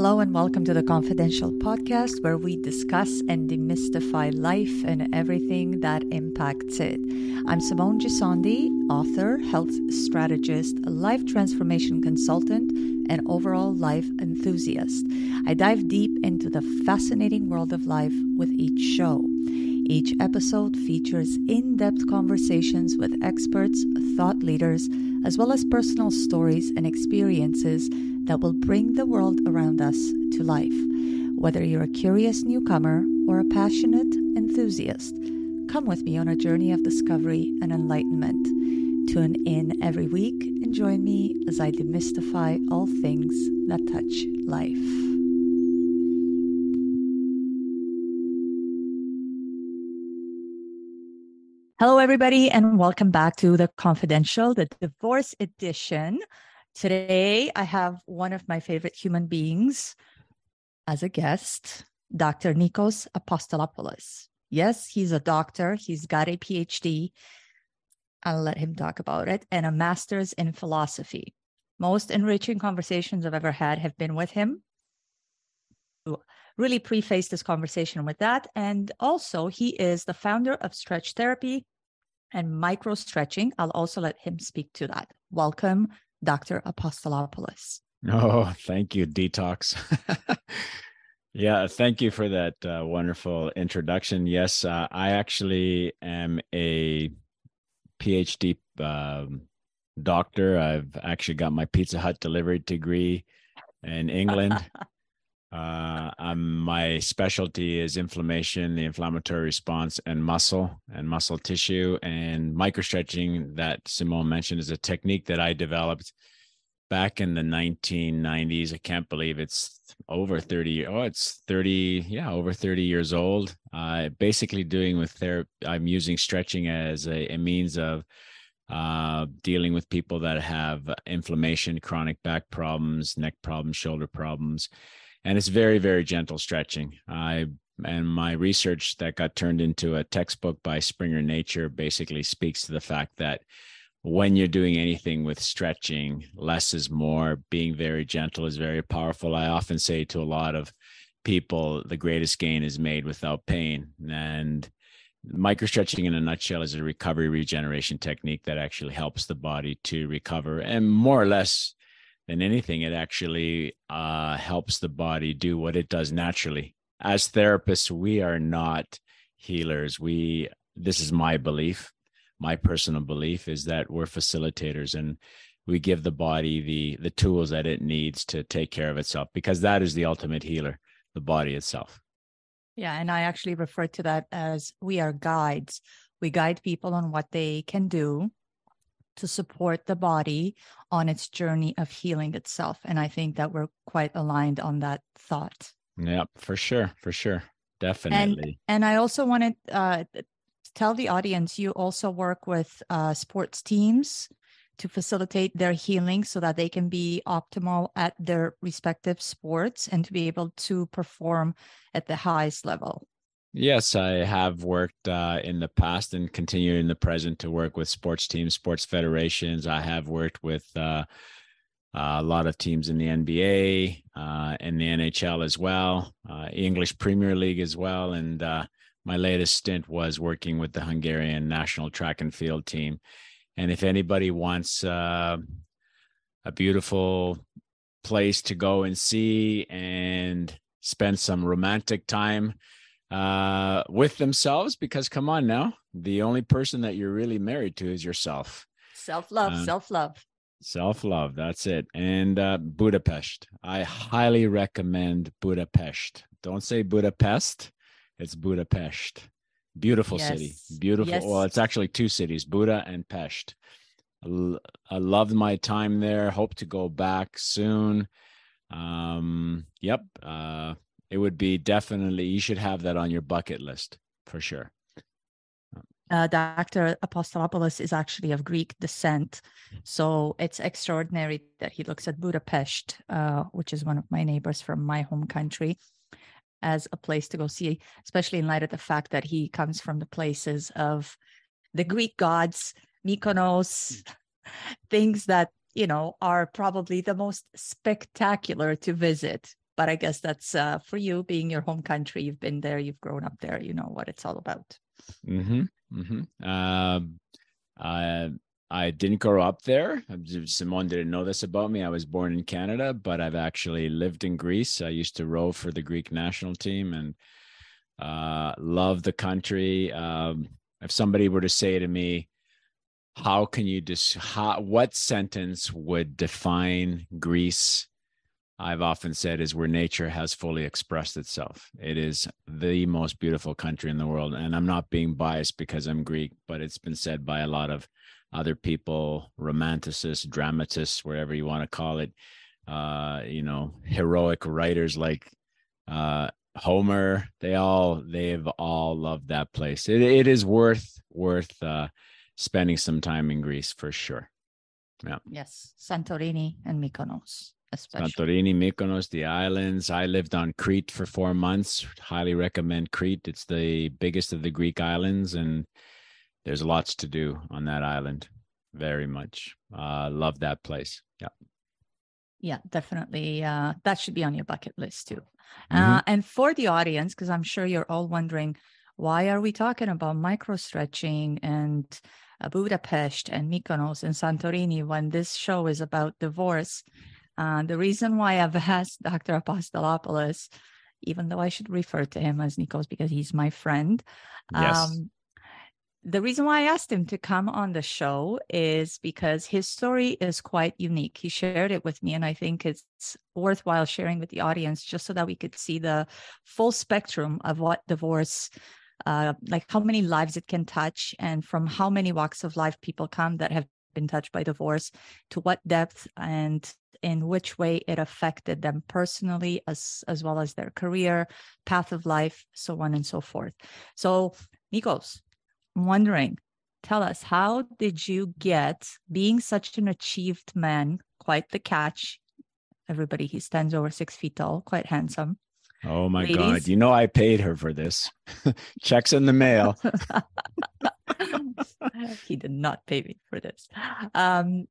Hello, and welcome to the Confidential Podcast, where we discuss and demystify life and everything that impacts it. I'm Simone Gissondi, author, health strategist, life transformation consultant, and overall life enthusiast. I dive deep into the fascinating world of life with each show. Each episode features in depth conversations with experts, thought leaders, as well as personal stories and experiences that will bring the world around us to life. Whether you're a curious newcomer or a passionate enthusiast, come with me on a journey of discovery and enlightenment. Tune in every week and join me as I demystify all things that touch life. Hello, everybody, and welcome back to the Confidential, the divorce edition. Today, I have one of my favorite human beings as a guest, Dr. Nikos Apostolopoulos. Yes, he's a doctor, he's got a PhD. I'll let him talk about it, and a master's in philosophy. Most enriching conversations I've ever had have been with him. Really preface this conversation with that. And also, he is the founder of Stretch Therapy and Micro Stretching. I'll also let him speak to that. Welcome, Dr. Apostolopoulos. Oh, thank you, Detox. yeah, thank you for that uh, wonderful introduction. Yes, uh, I actually am a PhD um, doctor. I've actually got my Pizza Hut delivery degree in England. uh, my specialty is inflammation, the inflammatory response, and muscle and muscle tissue. And microstretching that Simone mentioned is a technique that I developed back in the 1990s. I can't believe it's over 30. Oh, it's 30. Yeah, over 30 years old. Uh, basically, doing with therapy, I'm using stretching as a, a means of uh, dealing with people that have inflammation, chronic back problems, neck problems, shoulder problems and it's very very gentle stretching. I and my research that got turned into a textbook by springer nature basically speaks to the fact that when you're doing anything with stretching less is more. Being very gentle is very powerful. I often say to a lot of people the greatest gain is made without pain. And micro stretching in a nutshell is a recovery regeneration technique that actually helps the body to recover and more or less than anything, it actually uh, helps the body do what it does naturally. As therapists, we are not healers. We this is my belief, my personal belief is that we're facilitators and we give the body the the tools that it needs to take care of itself because that is the ultimate healer, the body itself. Yeah, and I actually refer to that as we are guides. We guide people on what they can do to support the body on its journey of healing itself. And I think that we're quite aligned on that thought. Yeah, for sure. For sure. Definitely. And, and I also wanted uh, to tell the audience you also work with uh, sports teams to facilitate their healing so that they can be optimal at their respective sports and to be able to perform at the highest level. Yes, I have worked uh, in the past and continue in the present to work with sports teams, sports federations. I have worked with uh, a lot of teams in the NBA, uh, in the NHL as well, uh, English Premier League as well. And uh, my latest stint was working with the Hungarian national track and field team. And if anybody wants uh, a beautiful place to go and see and spend some romantic time, uh, with themselves because come on now, the only person that you're really married to is yourself. Self love, uh, self love. Self love, that's it. And uh, Budapest. I highly recommend Budapest. Don't say Budapest, it's Budapest. Beautiful yes. city. Beautiful. Yes. Well, it's actually two cities, Buda and Pest. I loved my time there. Hope to go back soon. Um, yep. Uh, it would be definitely you should have that on your bucket list for sure. Uh, Dr. Apostolopoulos is actually of Greek descent. So it's extraordinary that he looks at Budapest, uh, which is one of my neighbors from my home country, as a place to go see, especially in light of the fact that he comes from the places of the Greek gods, Mykonos, things that, you know, are probably the most spectacular to visit but I guess that's uh, for you being your home country. You've been there, you've grown up there, you know what it's all about. Mm-hmm. Mm-hmm. Uh, I I didn't grow up there. Simone didn't know this about me. I was born in Canada, but I've actually lived in Greece. I used to row for the Greek national team and uh, love the country. Um, if somebody were to say to me, how can you just how, what sentence would define Greece? I've often said is where nature has fully expressed itself. It is the most beautiful country in the world. And I'm not being biased because I'm Greek, but it's been said by a lot of other people, romanticists, dramatists, wherever you want to call it, uh, you know, heroic writers like uh, Homer. They all they've all loved that place. It it is worth worth uh, spending some time in Greece for sure. Yeah. Yes, Santorini and Mykonos. Especially. Santorini, Mykonos, the islands. I lived on Crete for four months. Highly recommend Crete. It's the biggest of the Greek islands, and there's lots to do on that island. Very much. Uh, love that place. Yeah. Yeah, definitely. Uh, that should be on your bucket list too. Mm-hmm. Uh, and for the audience, because I'm sure you're all wondering, why are we talking about micro stretching and uh, Budapest and Mykonos and Santorini when this show is about divorce? Uh, the reason why I've asked Dr. Apostolopoulos, even though I should refer to him as Nikos because he's my friend, yes. Um, the reason why I asked him to come on the show is because his story is quite unique. He shared it with me, and I think it's worthwhile sharing with the audience just so that we could see the full spectrum of what divorce, uh, like how many lives it can touch, and from how many walks of life people come that have been touched by divorce, to what depth and in which way it affected them personally as as well as their career path of life so on and so forth so nikos I'm wondering, tell us, how did you get being such an achieved man, quite the catch? Everybody, he stands over six feet tall, quite handsome. Oh my Ladies. God. You know, I paid her for this. Checks in the mail. he did not pay me for this. Um,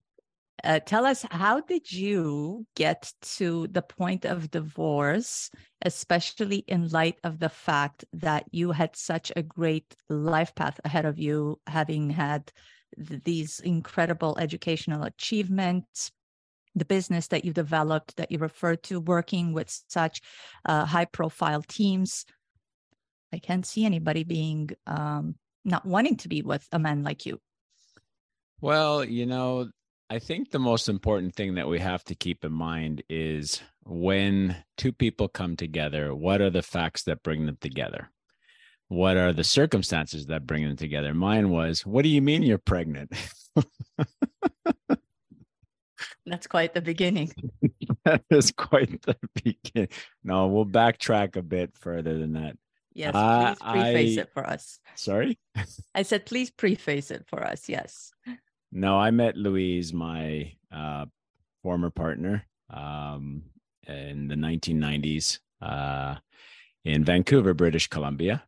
uh, tell us how did you get to the point of divorce especially in light of the fact that you had such a great life path ahead of you having had th- these incredible educational achievements the business that you developed that you referred to working with such uh, high profile teams i can't see anybody being um, not wanting to be with a man like you well you know I think the most important thing that we have to keep in mind is when two people come together, what are the facts that bring them together? What are the circumstances that bring them together? Mine was, what do you mean you're pregnant? That's quite the beginning. that is quite the beginning. No, we'll backtrack a bit further than that. Yes, uh, please preface I, it for us. Sorry? I said, please preface it for us. Yes. No, I met Louise, my uh, former partner, um, in the 1990s uh, in Vancouver, British Columbia.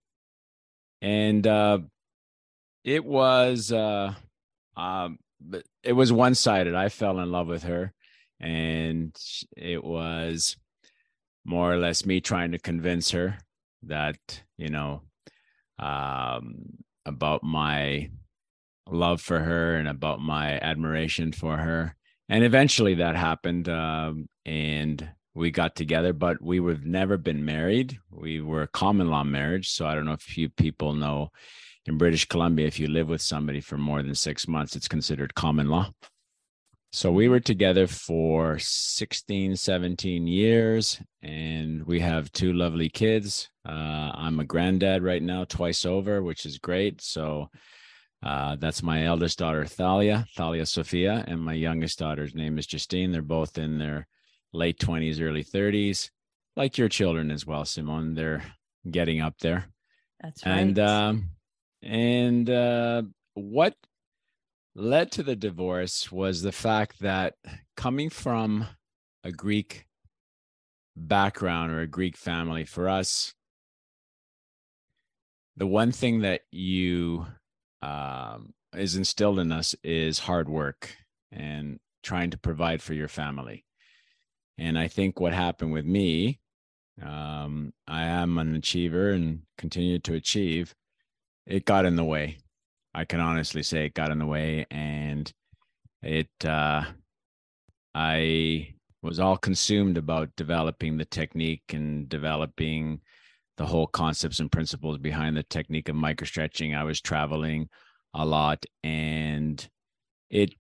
And uh, it was uh, um, it was one sided. I fell in love with her, and it was more or less me trying to convince her that you know um, about my love for her and about my admiration for her. And eventually that happened. Um, and we got together, but we would never been married. We were common law marriage. So I don't know if you people know in British Columbia, if you live with somebody for more than six months, it's considered common law. So we were together for 16, 17 years, and we have two lovely kids. Uh, I'm a granddad right now, twice over, which is great. So uh, that's my eldest daughter, Thalia, Thalia Sophia, and my youngest daughter's name is Justine. They're both in their late 20s, early 30s, like your children as well, Simone. They're getting up there. That's right. And um, and uh, what led to the divorce was the fact that coming from a Greek background or a Greek family, for us, the one thing that you um, is instilled in us is hard work and trying to provide for your family. And I think what happened with me Um, I am an achiever and continue to achieve. It got in the way. I can honestly say it got in the way, and it. Uh, I was all consumed about developing the technique and developing the whole concepts and principles behind the technique of microstretching. I was traveling a lot, and it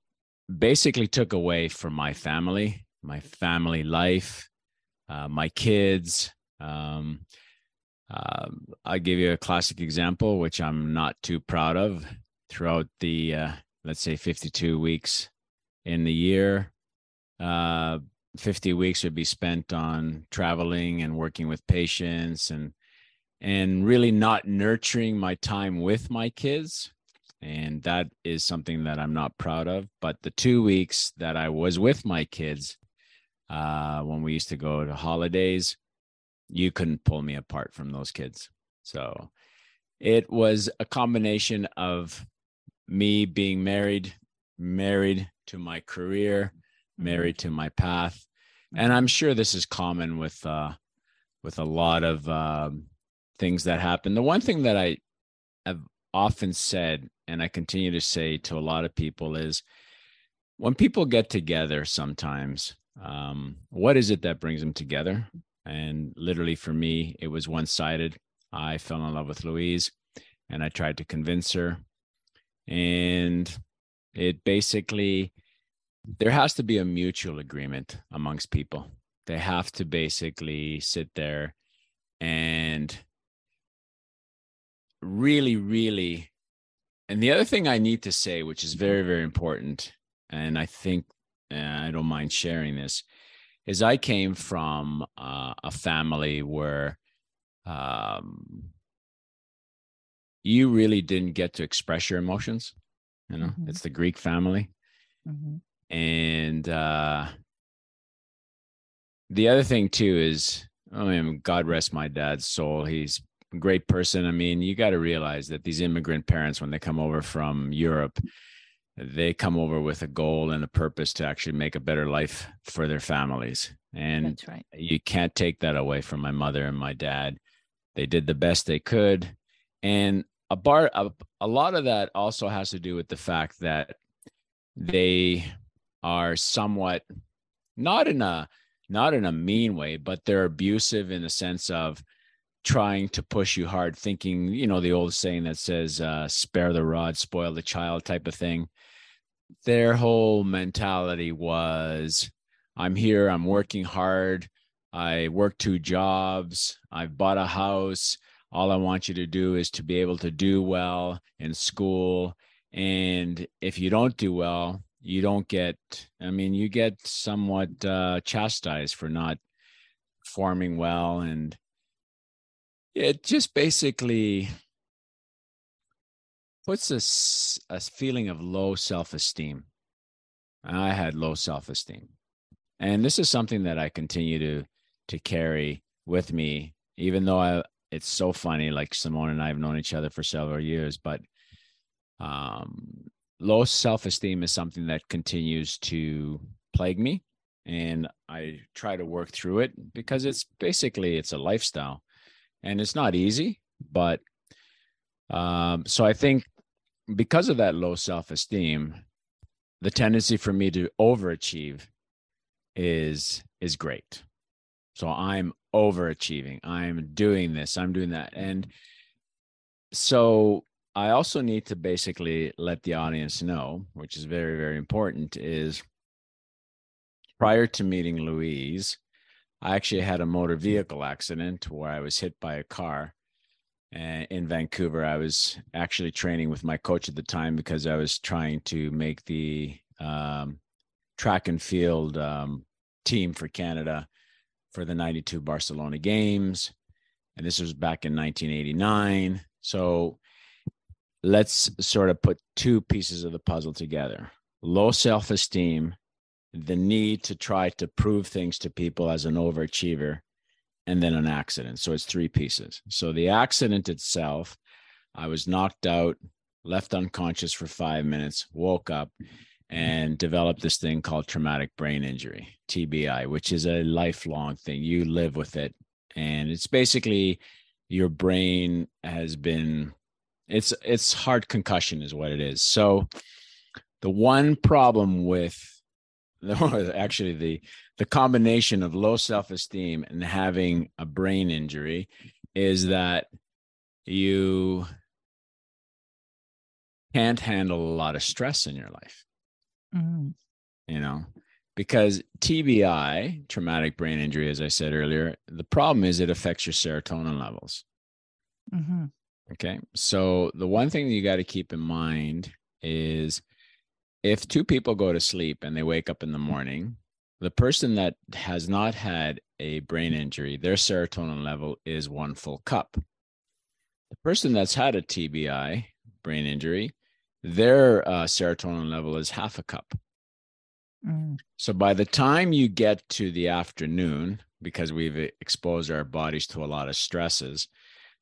basically took away from my family, my family life, uh, my kids. Um, uh, I'll give you a classic example, which I'm not too proud of. Throughout the, uh, let's say, 52 weeks in the year, uh, 50 weeks would be spent on traveling and working with patients and and really not nurturing my time with my kids and that is something that i'm not proud of but the two weeks that i was with my kids uh, when we used to go to holidays you couldn't pull me apart from those kids so it was a combination of me being married married to my career mm-hmm. married to my path and i'm sure this is common with uh with a lot of um, things that happen the one thing that i have often said and I continue to say to a lot of people is when people get together sometimes, um, what is it that brings them together? And literally for me, it was one sided. I fell in love with Louise and I tried to convince her. And it basically, there has to be a mutual agreement amongst people. They have to basically sit there and really, really and the other thing I need to say, which is very, very important, and I think I don't mind sharing this, is I came from uh, a family where um, you really didn't get to express your emotions. You know, mm-hmm. it's the Greek family. Mm-hmm. And uh, the other thing, too, is I mean, God rest my dad's soul. He's a great person. I mean, you got to realize that these immigrant parents, when they come over from Europe, they come over with a goal and a purpose to actually make a better life for their families. And right. you can't take that away from my mother and my dad. They did the best they could. And a bar a, a lot of that also has to do with the fact that they are somewhat not in a not in a mean way, but they're abusive in the sense of trying to push you hard, thinking, you know, the old saying that says, uh, spare the rod, spoil the child type of thing. Their whole mentality was, I'm here, I'm working hard, I work two jobs, I've bought a house. All I want you to do is to be able to do well in school. And if you don't do well, you don't get, I mean, you get somewhat uh, chastised for not performing well and it just basically puts us a, feeling of low self-esteem. I had low self-esteem. And this is something that I continue to to carry with me, even though I it's so funny, like Simone and I have known each other for several years, but um low self-esteem is something that continues to plague me and i try to work through it because it's basically it's a lifestyle and it's not easy but um, so i think because of that low self-esteem the tendency for me to overachieve is is great. So i'm overachieving. I'm doing this. I'm doing that. And so i also need to basically let the audience know which is very very important is prior to meeting louise I actually had a motor vehicle accident where I was hit by a car in Vancouver. I was actually training with my coach at the time because I was trying to make the um, track and field um, team for Canada for the 92 Barcelona games. And this was back in 1989. So let's sort of put two pieces of the puzzle together low self esteem the need to try to prove things to people as an overachiever and then an accident. So it's three pieces. So the accident itself i was knocked out left unconscious for five minutes woke up and developed this thing called traumatic brain injury tbi which is a lifelong thing. You live with it. And it's basically your brain has been it's it's hard concussion is what it is. So the one problem with actually the the combination of low self-esteem and having a brain injury is that you can't handle a lot of stress in your life mm-hmm. you know because TBI, traumatic brain injury, as I said earlier, the problem is it affects your serotonin levels. Mm-hmm. Okay. So the one thing that you got to keep in mind is if two people go to sleep and they wake up in the morning, the person that has not had a brain injury, their serotonin level is one full cup. The person that's had a TBI, brain injury, their uh, serotonin level is half a cup. Mm. So by the time you get to the afternoon, because we've exposed our bodies to a lot of stresses,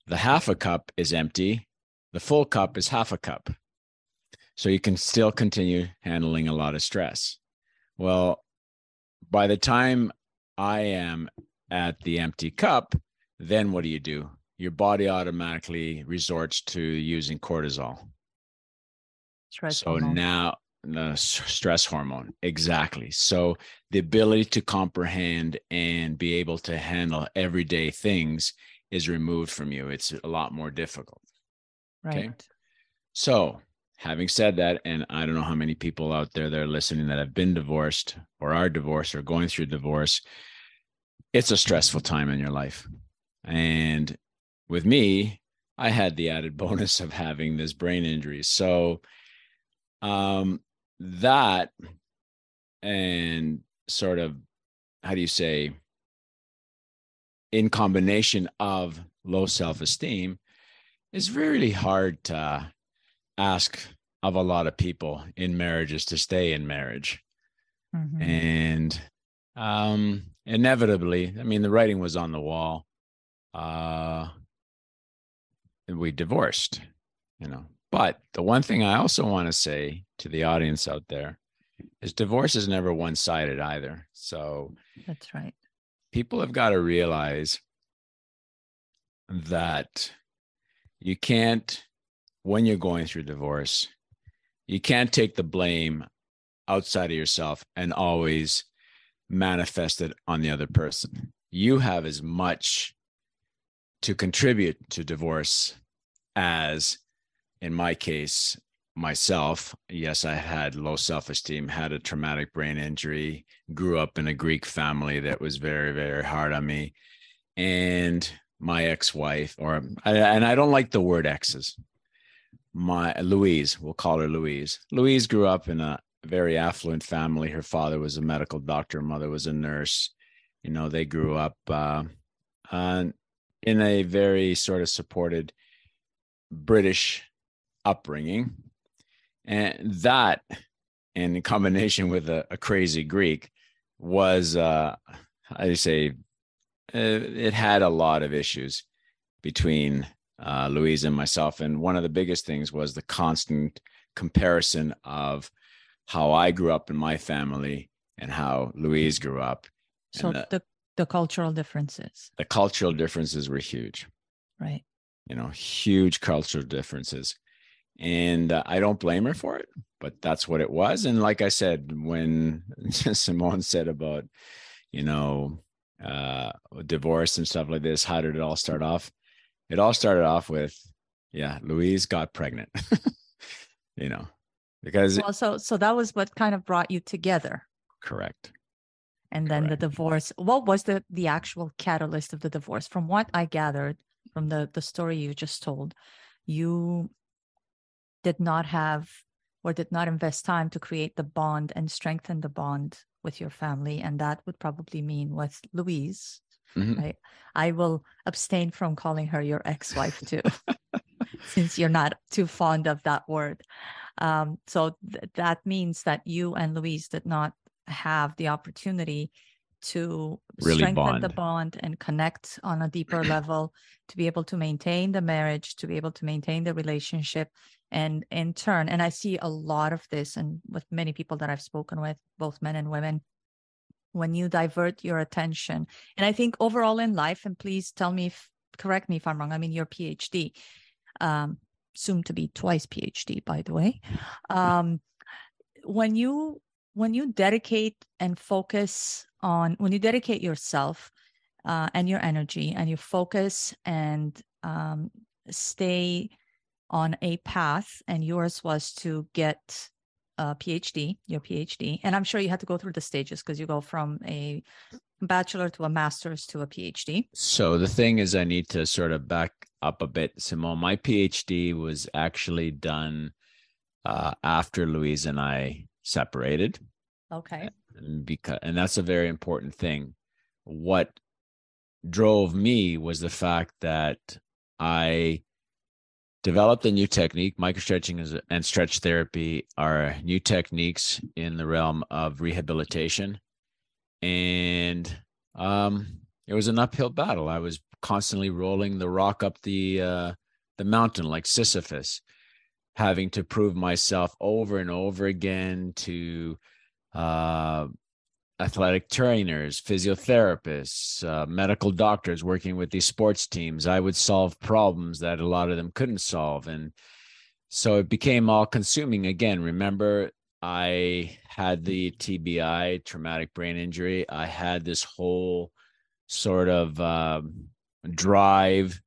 the half a cup is empty, the full cup is half a cup. So you can still continue handling a lot of stress. Well, by the time I am at the empty cup, then what do you do? Your body automatically resorts to using cortisol. Stress so hormone. now the stress hormone exactly so the ability to comprehend and be able to handle everyday things is removed from you it's a lot more difficult right okay? so having said that and i don't know how many people out there that are listening that have been divorced or are divorced or going through divorce it's a stressful time in your life. And with me i had the added bonus of having this brain injury. So um that and sort of how do you say in combination of low self-esteem is really hard to ask of a lot of people in marriages to stay in marriage mm-hmm. and um inevitably i mean the writing was on the wall uh we divorced you know but the one thing I also want to say to the audience out there is divorce is never one sided either. So that's right. People have got to realize that you can't, when you're going through divorce, you can't take the blame outside of yourself and always manifest it on the other person. You have as much to contribute to divorce as in my case, myself, yes, I had low self esteem, had a traumatic brain injury, grew up in a Greek family that was very, very hard on me. And my ex wife, or, and I don't like the word exes, my Louise, we'll call her Louise. Louise grew up in a very affluent family. Her father was a medical doctor, mother was a nurse. You know, they grew up uh, uh, in a very sort of supported British upbringing. And that, in combination with a, a crazy Greek, was, uh, I say, uh, it had a lot of issues between uh, Louise and myself. And one of the biggest things was the constant comparison of how I grew up in my family and how Louise grew up. So the, the, the cultural differences. The cultural differences were huge. Right. You know, huge cultural differences and uh, I don't blame her for it, but that's what it was. And like I said, when Simone said about, you know, uh, divorce and stuff like this, how did it all start off? It all started off with, yeah, Louise got pregnant, you know, because well, so so that was what kind of brought you together. Correct. And then correct. the divorce. What was the the actual catalyst of the divorce? From what I gathered from the the story you just told, you did not have or did not invest time to create the bond and strengthen the bond with your family and that would probably mean with louise mm-hmm. right i will abstain from calling her your ex-wife too since you're not too fond of that word um, so th- that means that you and louise did not have the opportunity to really strengthen bond. the bond and connect on a deeper level to be able to maintain the marriage to be able to maintain the relationship and in turn and i see a lot of this and with many people that i've spoken with both men and women when you divert your attention. And I think overall in life, and please tell me if correct me if I'm wrong. I mean, your PhD, um, soon to be twice PhD, by the way. Um, when you when you dedicate and focus on when you dedicate yourself uh, and your energy and you focus and um, stay on a path, and yours was to get a PhD, your PhD, and I'm sure you had to go through the stages because you go from a bachelor to a master's to a PhD. So the thing is, I need to sort of back up a bit, Simone. My PhD was actually done uh, after Louise and I separated. Okay. And because and that's a very important thing. What drove me was the fact that I developed a new technique. Microstretching and stretch therapy are new techniques in the realm of rehabilitation and um, it was an uphill battle. I was constantly rolling the rock up the uh, the mountain like Sisyphus, having to prove myself over and over again to uh, athletic trainers, physiotherapists, uh, medical doctors working with these sports teams. I would solve problems that a lot of them couldn't solve, and so it became all consuming again. Remember, I had the TBI, traumatic brain injury. I had this whole sort of um, drive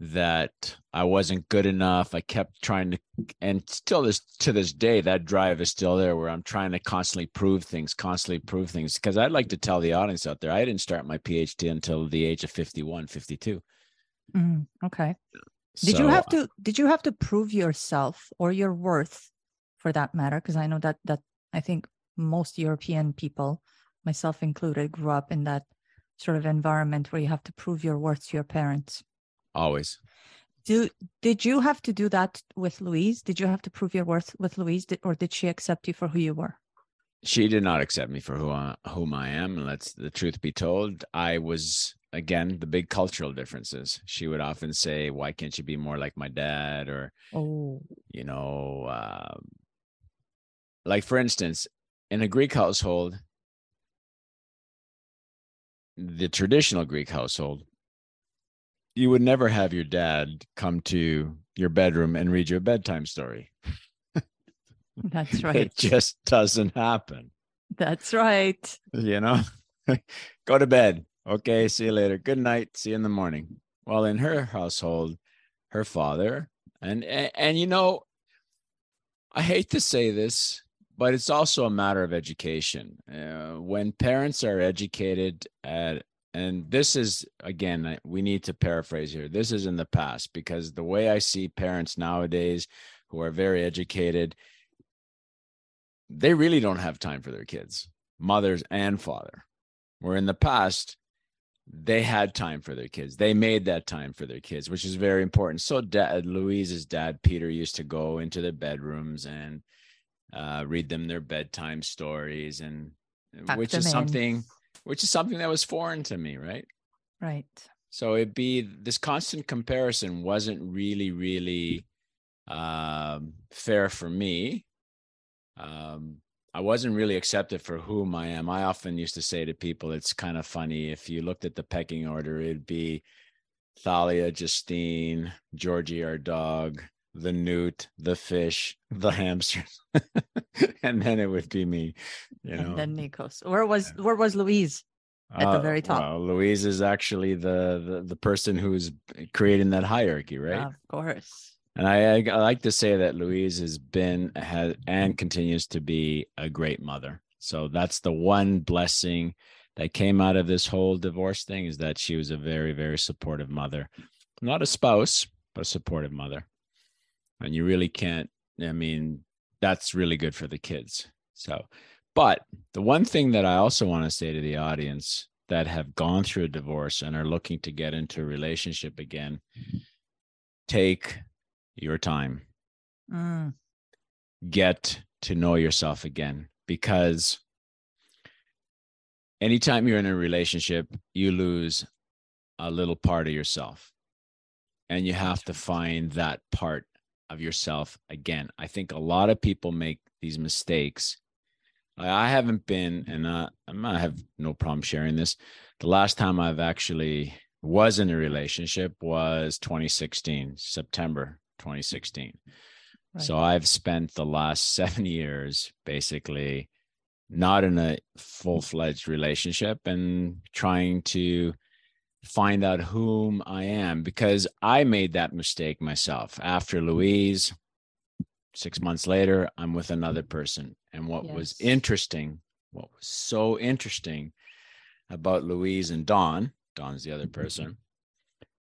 that I wasn't good enough. I kept trying to, and still this to this day, that drive is still there where I'm trying to constantly prove things, constantly prove things. Because I'd like to tell the audience out there, I didn't start my PhD until the age of 51, 52. Mm, okay. Did so, you have to, did you have to prove yourself or your worth for that matter because i know that that i think most european people myself included grew up in that sort of environment where you have to prove your worth to your parents always do did you have to do that with louise did you have to prove your worth with louise or did she accept you for who you were she did not accept me for who I, whom I am. And let's the truth be told, I was again the big cultural differences. She would often say, "Why can't you be more like my dad?" Or, oh, you know, uh, like for instance in a greek household the traditional greek household you would never have your dad come to your bedroom and read you a bedtime story. That's right. it just doesn't happen. That's right. You know? Go to bed. Okay see you later. Good night. See you in the morning. Well in her household her father and and, and you know i hate to say this but it's also a matter of education. Uh, when parents are educated at, and this is again, we need to paraphrase here. This is in the past because the way I see parents nowadays who are very educated, they really don't have time for their kids, mothers and father. Where in the past, they had time for their kids. They made that time for their kids, which is very important. So, dad, Louise's dad, Peter, used to go into their bedrooms and uh, read them their bedtime stories, and Tuck which is something which is something that was foreign to me, right? Right. So it'd be this constant comparison wasn't really, really um, fair for me. Um, I wasn't really accepted for whom I am. I often used to say to people, it's kind of funny. If you looked at the pecking order, it'd be Thalia, Justine, Georgie, our dog, the newt, the fish, the hamster, and then it would be me. You know. And then Nikos. Where was where was Louise? At uh, the very top. Well, Louise is actually the, the the person who's creating that hierarchy, right? Of course. And I, I, I like to say that Louise has been has and continues to be a great mother. So that's the one blessing that came out of this whole divorce thing is that she was a very very supportive mother, not a spouse, but a supportive mother and you really can't i mean that's really good for the kids so but the one thing that i also want to say to the audience that have gone through a divorce and are looking to get into a relationship again take your time mm. get to know yourself again because anytime you're in a relationship you lose a little part of yourself and you have to find that part of yourself again. I think a lot of people make these mistakes I haven't been, and uh, I have no problem sharing this. The last time I've actually was in a relationship was 2016, September 2016. Right. So I've spent the last seven years basically not in a full fledged relationship and trying to find out whom I am because I made that mistake myself. After Louise, six months later, I'm with another person. And what yes. was interesting, what was so interesting about Louise and Dawn, Dawn's the other mm-hmm. person,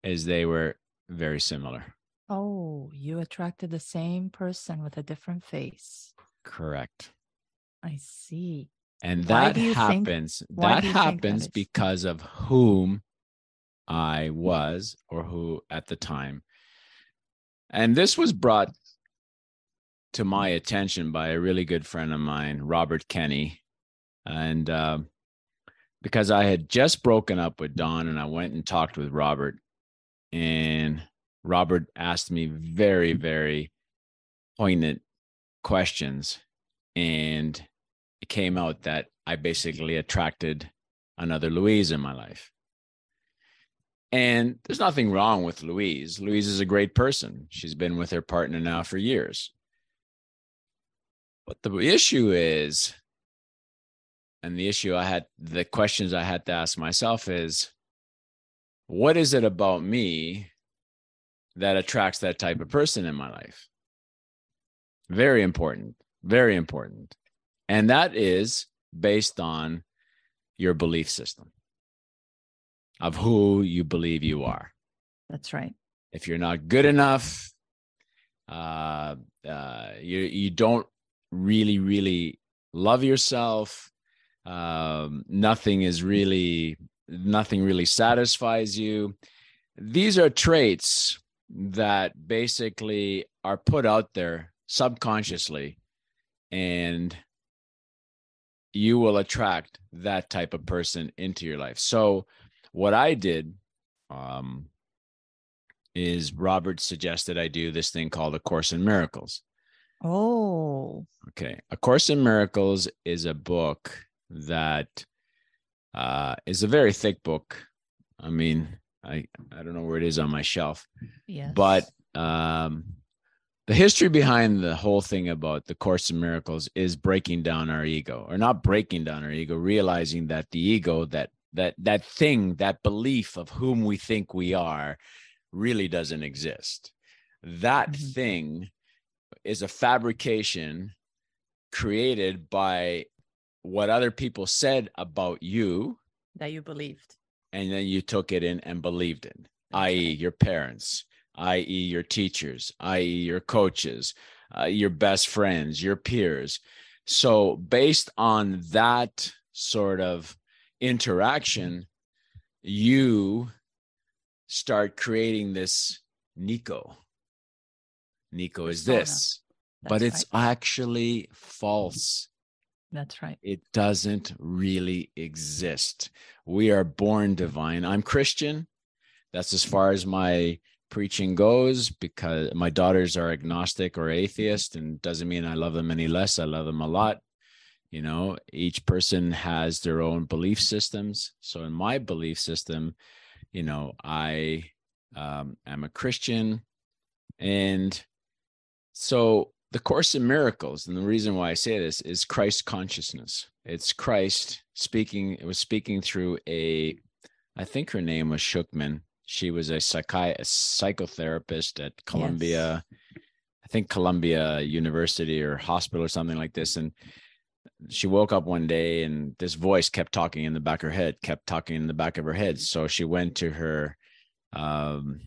is they were very similar. Oh, you attracted the same person with a different face. Correct. I see. And that happens. Think, that happens that because of whom I was or who at the time. And this was brought to my attention by a really good friend of mine, Robert Kenny. And uh, because I had just broken up with Dawn and I went and talked with Robert, and Robert asked me very, very poignant questions. And it came out that I basically attracted another Louise in my life. And there's nothing wrong with Louise. Louise is a great person. She's been with her partner now for years. But the issue is, and the issue I had, the questions I had to ask myself is, what is it about me that attracts that type of person in my life? Very important. Very important. And that is based on your belief system of who you believe you are. That's right. If you're not good enough, uh, uh, you you don't really really love yourself. Um, nothing is really nothing really satisfies you. These are traits that basically are put out there subconsciously, and you will attract that type of person into your life. So, what I did um, is Robert suggested I do this thing called A Course in Miracles. Oh. Okay. A Course in Miracles is a book that uh, is a very thick book. I mean, I I don't know where it is on my shelf. Yes. But um, the history behind the whole thing about the course in miracles is breaking down our ego or not breaking down our ego realizing that the ego that that that thing that belief of whom we think we are really doesn't exist that mm-hmm. thing is a fabrication created by what other people said about you that you believed and then you took it in and believed it i.e your parents i.e., your teachers, i.e., your coaches, uh, your best friends, your peers. So, based on that sort of interaction, you start creating this Nico. Nico is this, but it's right. actually false. That's right. It doesn't really exist. We are born divine. I'm Christian. That's as far as my preaching goes because my daughters are agnostic or atheist and doesn't mean I love them any less. I love them a lot. You know, each person has their own belief systems. So in my belief system, you know, I um, am a Christian. And so the Course in Miracles, and the reason why I say this is Christ consciousness. It's Christ speaking, it was speaking through a, I think her name was Schucman, she was a, psychi- a psychotherapist at Columbia, yes. I think Columbia University or hospital or something like this. And she woke up one day and this voice kept talking in the back of her head, kept talking in the back of her head. So she went to her um,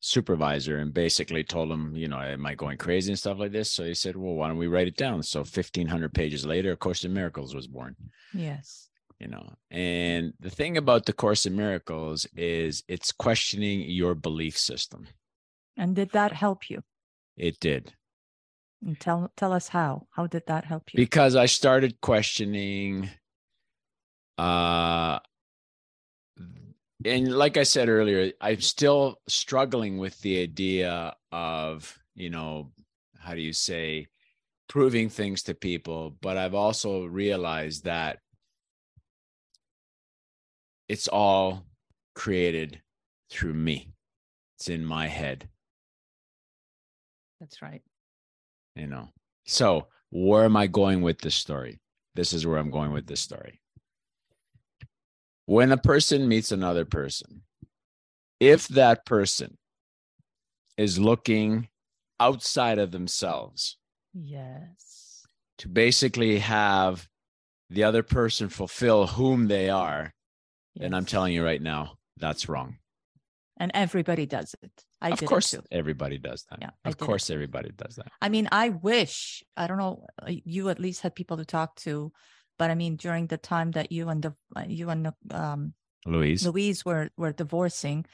supervisor and basically told him, you know, am I going crazy and stuff like this? So he said, well, why don't we write it down? So 1500 pages later, A Course in Miracles was born. Yes you know and the thing about the course in miracles is it's questioning your belief system and did that help you it did and tell tell us how how did that help you because i started questioning uh and like i said earlier i'm still struggling with the idea of you know how do you say proving things to people, but I've also realized that it's all created through me. It's in my head. That's right. You know. So, where am I going with this story? This is where I'm going with this story. When a person meets another person, if that person is looking outside of themselves, yes, to basically have the other person fulfill whom they are, yes. then I'm telling you right now, that's wrong. And everybody does it. I of course, everybody does that. Yeah, of course, everybody does that. I mean, I wish I don't know. Uh, you at least had people to talk to, but I mean, during the time that you and the uh, you and um, Louise Louise were were divorcing,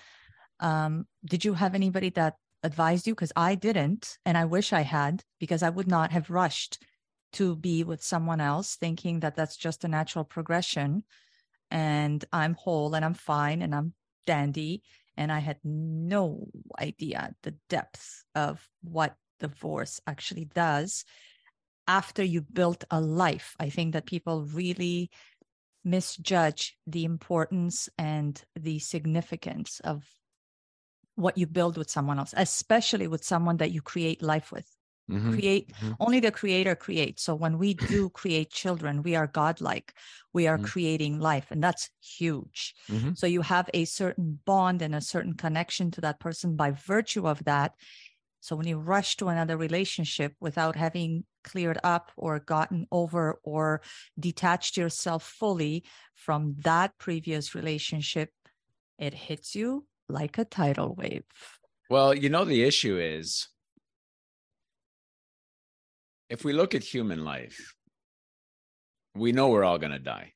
um, did you have anybody that advised you? Because I didn't, and I wish I had, because I would not have rushed to be with someone else, thinking that that's just a natural progression, and I'm whole and I'm fine and I'm dandy and I had no idea the depth of what divorce actually does after you built a life. I think that people really misjudge the importance and the significance of what you build with someone else, especially with someone that you create life with. Mm-hmm. Create mm-hmm. only the creator creates. So when we do create children, we are godlike. We are mm-hmm. creating life, and that's huge. Mm-hmm. So you have a certain bond and a certain connection to that person by virtue of that. So when you rush to another relationship without having cleared up or gotten over or detached yourself fully from that previous relationship, it hits you like a tidal wave. Well, you know, the issue is if we look at human life, we know we're all going to die.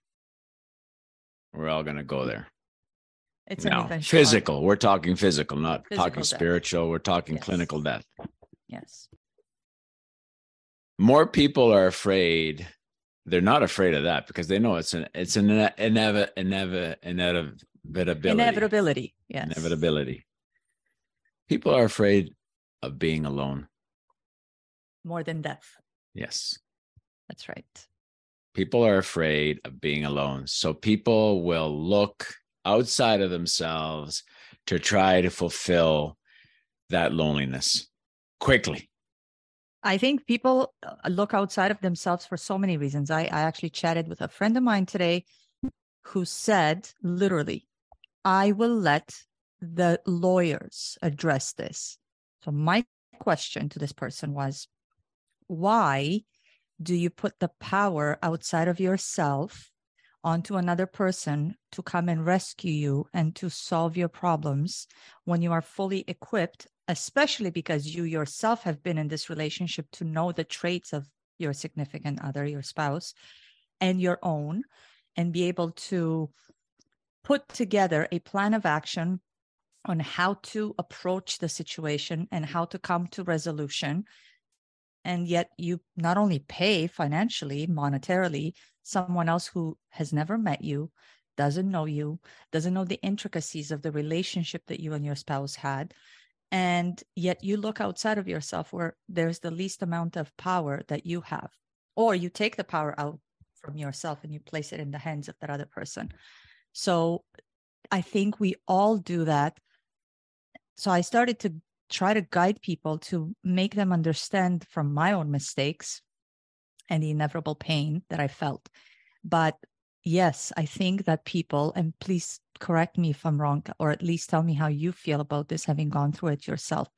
We're all going to go there. It's now, physical. We're talking physical, not physical talking death. spiritual. We're talking yes. clinical death. Yes. More people are afraid. They're not afraid of that because they know it's an it's an inev- inev- inevitability. Inevitability. Yes. Inevitability. People are afraid of being alone. More than death. Yes. That's right. People are afraid of being alone. So people will look outside of themselves to try to fulfill that loneliness quickly. I think people uh, look outside of themselves for so many reasons. I, I actually chatted with a friend of mine today who said, literally, I will let the lawyers address this. So, my question to this person was, why do you put the power outside of yourself onto another person to come and rescue you and to solve your problems when you are fully equipped, especially because you yourself have been in this relationship to know the traits of your significant other, your spouse, and your own, and be able to put together a plan of action on how to approach the situation and how to come to resolution and yet you not only pay financially monetarily someone else who has never met you doesn't know you doesn't know the intricacies of the relationship that you and your spouse had and yet you look outside of yourself where there's the least amount of power that you have or you take the power out from yourself and you place it in the hands of that other person. So i think we all do that. So i started to try to guide people to make them understand from my own mistakes and the inevitable pain that I felt. But yes, I think that people, and please correct me if I'm wrong, or at least tell me how you feel about this, having gone through it yourself.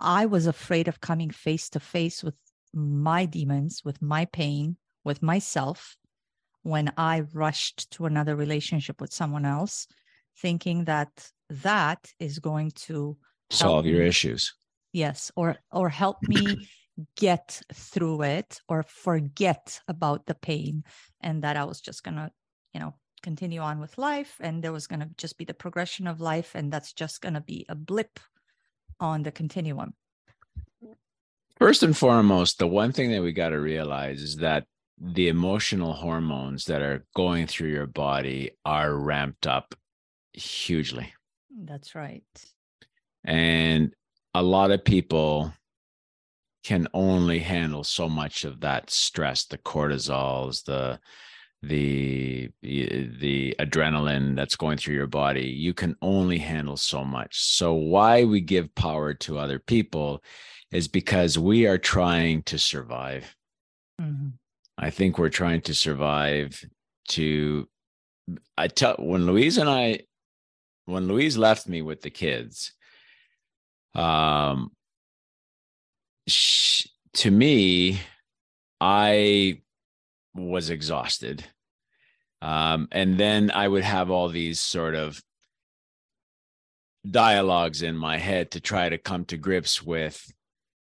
I was afraid of coming face to face with my demons, with my pain, with myself when I rushed to another relationship with someone else, thinking that that is going to solve your issues. Yes or or help me get through it or forget about the pain and that i was just gonna you know continue on with life and there was gonna just be the progression of life and that's just gonna be a blip on the continuum. First and foremost the one thing that we got to realize is that the emotional hormones that are going through your body are ramped up hugely. That's right and a lot of people can only handle so much of that stress, the cortisols, the the the adrenaline that's going through your body. You can only handle so much. So why we give power to other people is because we are trying to survive. Mm-hmm. i think we're trying to survive to i tell when louise and i when louise left me with the kids um to me i was exhausted. Um, and then I would have all these sort of dialogues in my head to try to come to grips with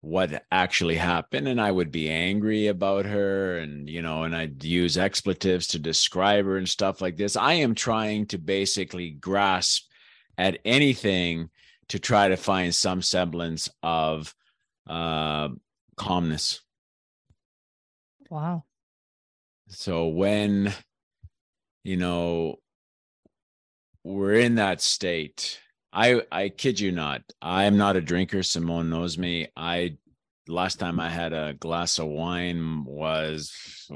what actually happened. And i would be angry about her and you know and i'd use expletives to describe her and stuff like this. I am trying to basically grasp at anything to try to find some semblance of uh, calmness. Wow. So when you know we're in that state i i kid you not i'm not a drinker simone knows me. I last time i had a glass of wine was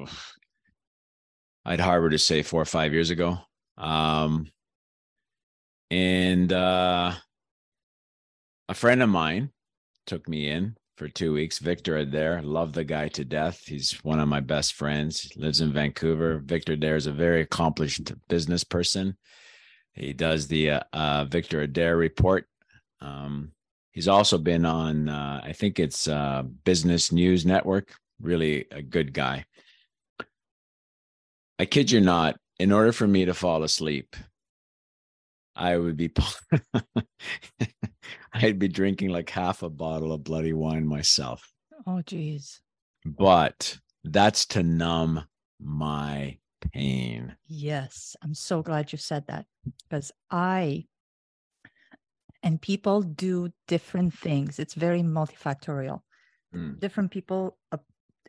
i'd harbor to say four or five years ago. Um and uh a friend of mine took me in for two weeks. Victor Adair, love the guy to death. He's one of my best friends. Lives in Vancouver. Victor Adair is a very accomplished business person. He does the uh, uh, Victor Adair report. Um, he's also been on, uh, I think it's uh, Business News Network. Really a good guy. I kid you not. In order for me to fall asleep, I would be I'd be drinking like half a bottle of bloody wine myself. Oh geez. But that's to numb my pain. Yes, I'm so glad you said that because I and people do different things. It's very multifactorial. Mm. Different people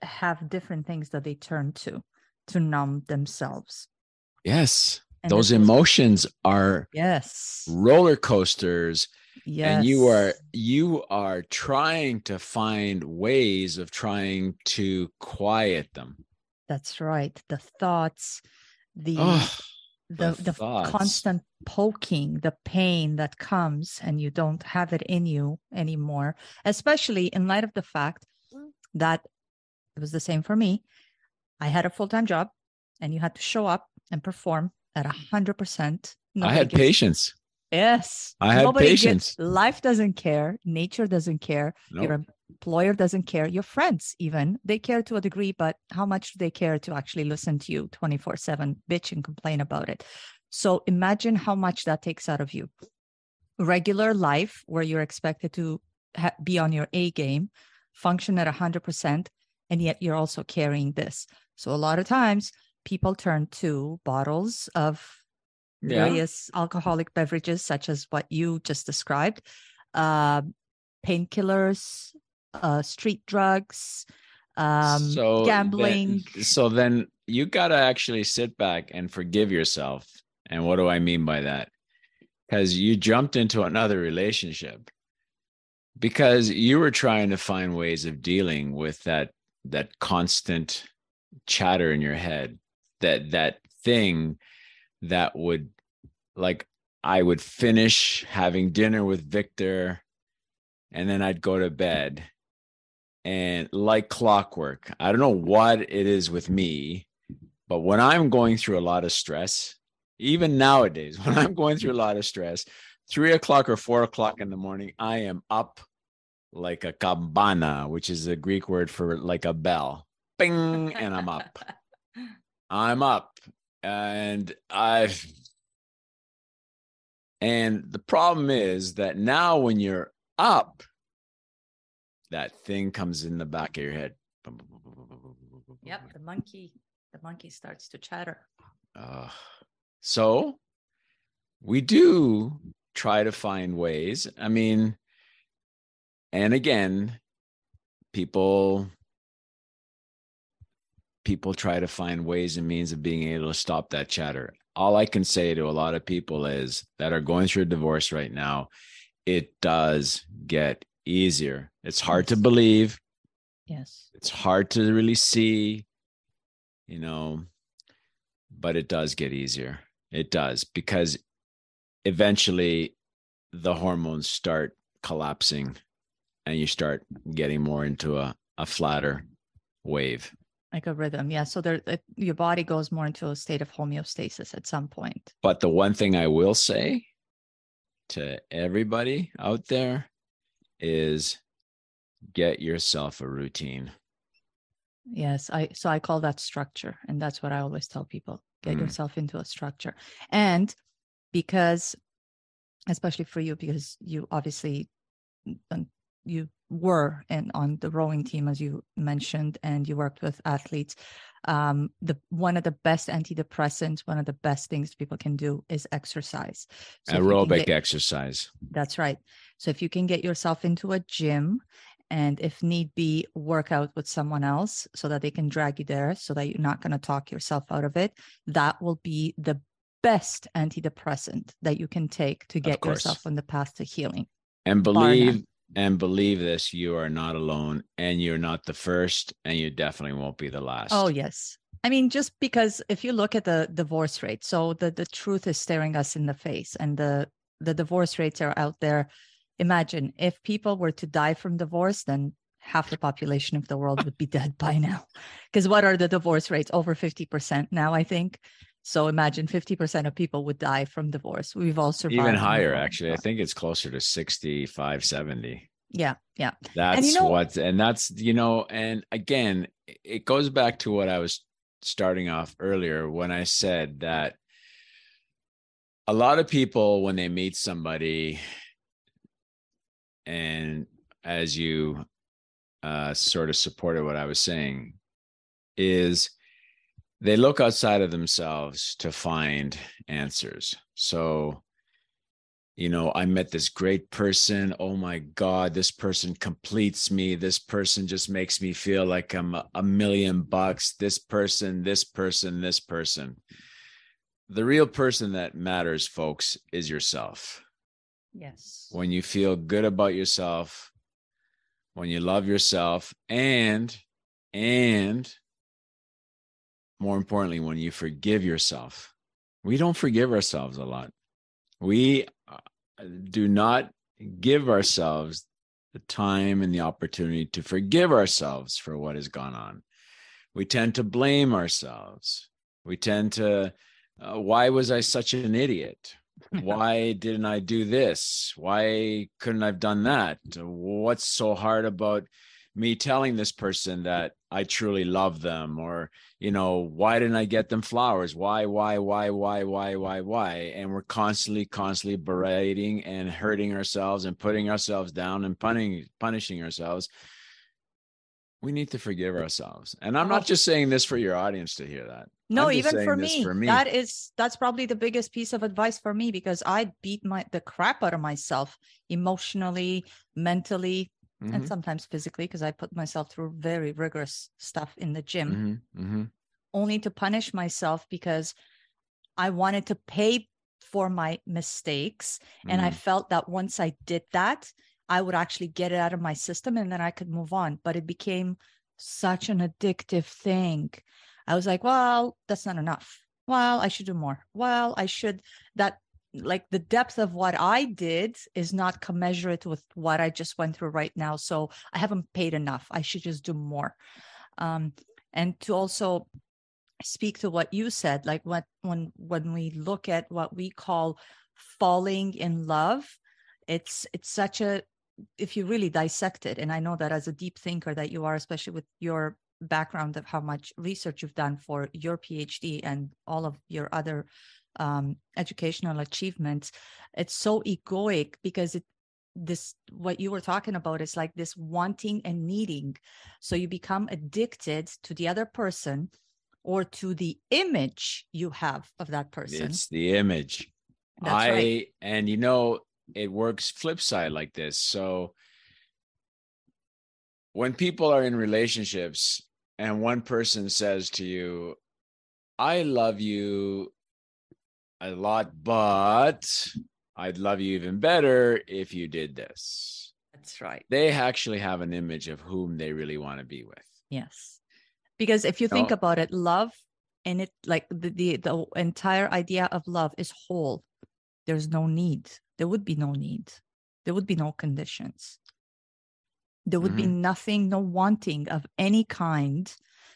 have different things that they turn to to numb themselves. Yes. And Those emotions are yes roller coasters. Yes. And you are you are trying to find ways of trying to quiet them. That's right. The thoughts, the oh, the, the, the constant poking, the pain that comes and you don't have it in you anymore, especially in light of the fact that it was the same for me. I had a full-time job and you had to show up and perform at a hundred percent. I had gets, patience. Yes. I had Nobody patience. Gets, life doesn't care. Nature doesn't care. Nope. Your employer doesn't care. Your friends, even, they care to a degree, but how much do they care to actually listen to you 24 7, bitch and complain about it? So imagine how much that takes out of you. Regular life, where you're expected to ha- be on your A game, function at 100%, and yet you're also carrying this. So a lot of times people turn to bottles of yeah. various alcoholic beverages, such as what you just described, uh, painkillers, uh, street drugs, um, so gambling. Then, so then you got to actually sit back and forgive yourself. And what do I mean by that? Because you jumped into another relationship because you were trying to find ways of dealing with that that constant chatter in your head that that thing that would like I would finish having dinner with Victor and then I'd go to bed. And like clockwork, I don't know what it is with me, but when I'm going through a lot of stress, even nowadays, when I'm going through a lot of stress, three o'clock or four o'clock in the morning, I am up like a campana, which is a Greek word for like a bell. Bing, and I'm up. I'm up and I've and the problem is that now when you're up, that thing comes in the back of your head. Yep, the monkey, the monkey starts to chatter. Uh, so we do try to find ways. I mean, and again, people people try to find ways and means of being able to stop that chatter. All I can say to a lot of people is that are going through a divorce right now, it does get easier. It's hard to believe, Yes. It's hard to really see, you know, but it does get easier. It does because eventually the hormones start collapsing and you start getting more into a, a flatter wave like a rhythm yeah so there it, your body goes more into a state of homeostasis at some point. But the one thing i will say to everybody out there is get yourself a routine. Yes i so i call that structure and that's what i always tell people get mm. yourself into a structure. And because especially for you because you obviously you were and on the rowing team as you mentioned and you worked with athletes. Um, the one of the best antidepressants one of the best things people can do is exercise. So aerobic get, exercise. That's right. So if you can get yourself into a gym and if need be work out with someone else so that they can drag you there so that you're not going to talk yourself out of it that will be the best antidepressant that you can take to get yourself on the path to healing. And believe and believe this you are not alone and you're not the first and you definitely won't be the last. Oh yes. I mean just because if you look at the divorce rate so the the truth is staring us in the face and the the divorce rates are out there. Imagine if people were to die from divorce then half the population of the world would be dead by now because what are the divorce rates? Over 50% now i think so imagine 50% of people would die from divorce. We've all survived. Even higher, actually. I think it's closer to 65, 70. Yeah. Yeah. That's and you know, what, and that's, you know, and again, it goes back to what I was starting off earlier when I said that a lot of people, when they meet somebody, and as you uh, sort of supported what I was saying, is they look outside of themselves to find answers. So, you know, I met this great person. Oh my God, this person completes me. This person just makes me feel like I'm a, million bucks. This person, this person, this person. The real person that matters, folks, is yourself. Yes. When you feel good about yourself, when you love yourself, and, and, more importantly, when you forgive yourself, we don't forgive ourselves a lot. We uh, do not give ourselves the time and the opportunity to forgive ourselves for what has gone on. We tend to blame ourselves. We tend to, uh, why was I such an idiot? Why didn't I do this? Why couldn't I have done that? What's so hard about me telling this person that I truly love them or you know why didn't I get them flowers? Why why why why why why why? And we're constantly constantly berating and hurting ourselves and putting ourselves down and punishing punishing ourselves. We need to forgive ourselves. And i'm not just saying this for your audience to hear that. No even for me, for me. That is that's probably the biggest piece of advice for me because i beat my the crap out of myself emotionally mentally mm-hmm. and sometimes physically because I put myself through very rigorous stuff in the gym, mm-hmm. Mm-hmm. only to punish myself because I wanted to pay for my mistakes. And I mm. felt that once I did that, I would actually get it out of my system and then I could move on. But it became such an addictive thing. I was like, well, that's not enough. Well, I should do more. Well, I should that like the depth of what I did is not commensurate with what I just went through right now. So I haven't paid enough. I should just do more. Um, and to also speak to what you said, like what when when we look at what we call falling in love, it's it's such a if you really dissect it, and I know that as a deep thinker that you are, especially with your background of how much research you've done for your PhD and all of your other um, educational achievements it's so egoic because it this what you were talking about is like this wanting and needing. So you become addicted to the other person or to the image you have of that person. It's the image. That's i right. and you know it works flip side like this. So when people are in relationships and one person says to you i love you a lot, but I'd love you even better if you did this. That's right. They actually have an image of whom they really want to be with. Yes. Because if you think So- about it, love and it like the, the the entire idea of love is whole. There's no need. There would be no need. There would be no conditions. There would be mm-hmm. nothing, no wanting of any kind.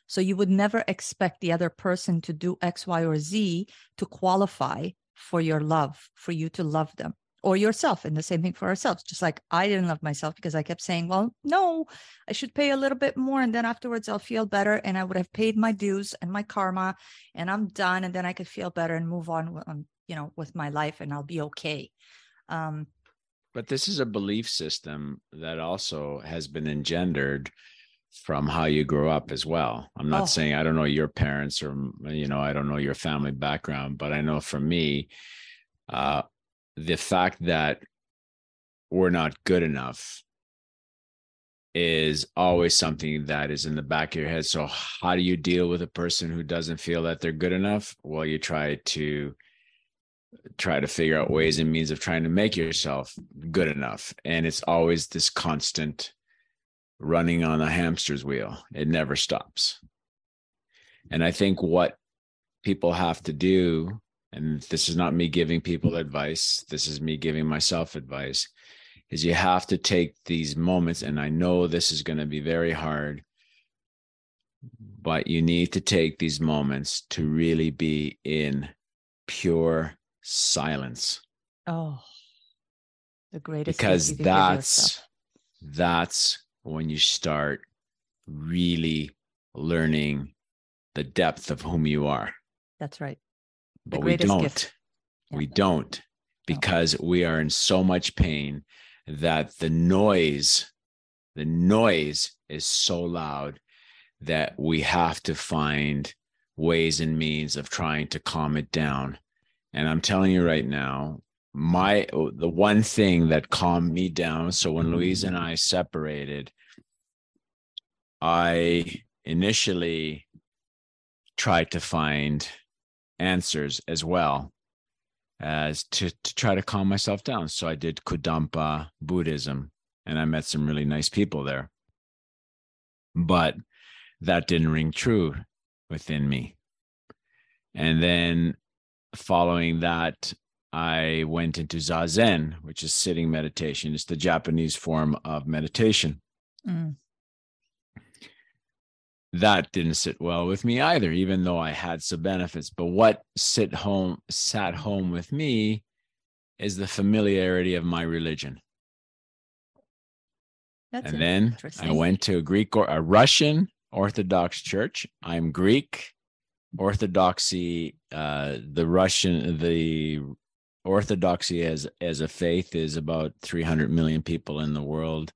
So you would never expect the other person to do X, Y, or Z to qualify for your love, for you to love them or yourself. And the same thing for ourselves. Just like I didn't love myself because I kept saying, well, no, I should pay a little bit more. And then afterwards I'll feel better. And I would have paid my dues and my karma and I'm done. And then I could feel better and move on, you know, with my life and I'll be okay. Um, But this is a belief system that also has been engendered from how you grew up as well. I'm not Oh. saying I don't know your parents or you know I don't know your family background, but I know for me, uh, the fact that we're not good enough is always something that is in the back of your head. So how do you deal with a person who doesn't feel that they're good enough? Well, you try to try to figure out ways and means of trying to make yourself good enough. And it's always this constant running on a hamster's wheel. It never stops. And I think what people have to do, and this is not me giving people advice, this is me giving myself advice, is you have to take these moments. And I know this is going to be very hard, but you need to take these moments to really be in pure silence oh, the greatest because you could give yourself. that's that's when you start really learning the depth of whom you are That's right. The but we don't. Yeah. we don't No. because we are in so much pain that the noise the noise is so loud that we have to find ways and means of trying to calm it down and i'm telling you right now my the one thing that calmed me down so when louise and mm. i separated i initially tried to find answers as well as to, to try to calm myself down. So I did Kadampa Buddhism and I met some really nice people there. But that didn't ring true within me. And then following that, I went into Zazen, which is sitting meditation. It's the Japanese form of meditation. Mm. That didn't sit well with me either even though i had some benefits. But what sit home sat home with me is the familiarity of my religion. That's and then i went to a greek or a russian orthodox church. I'm greek. Orthodoxy uh the russian the orthodoxy as as a faith is about 300 million people in the world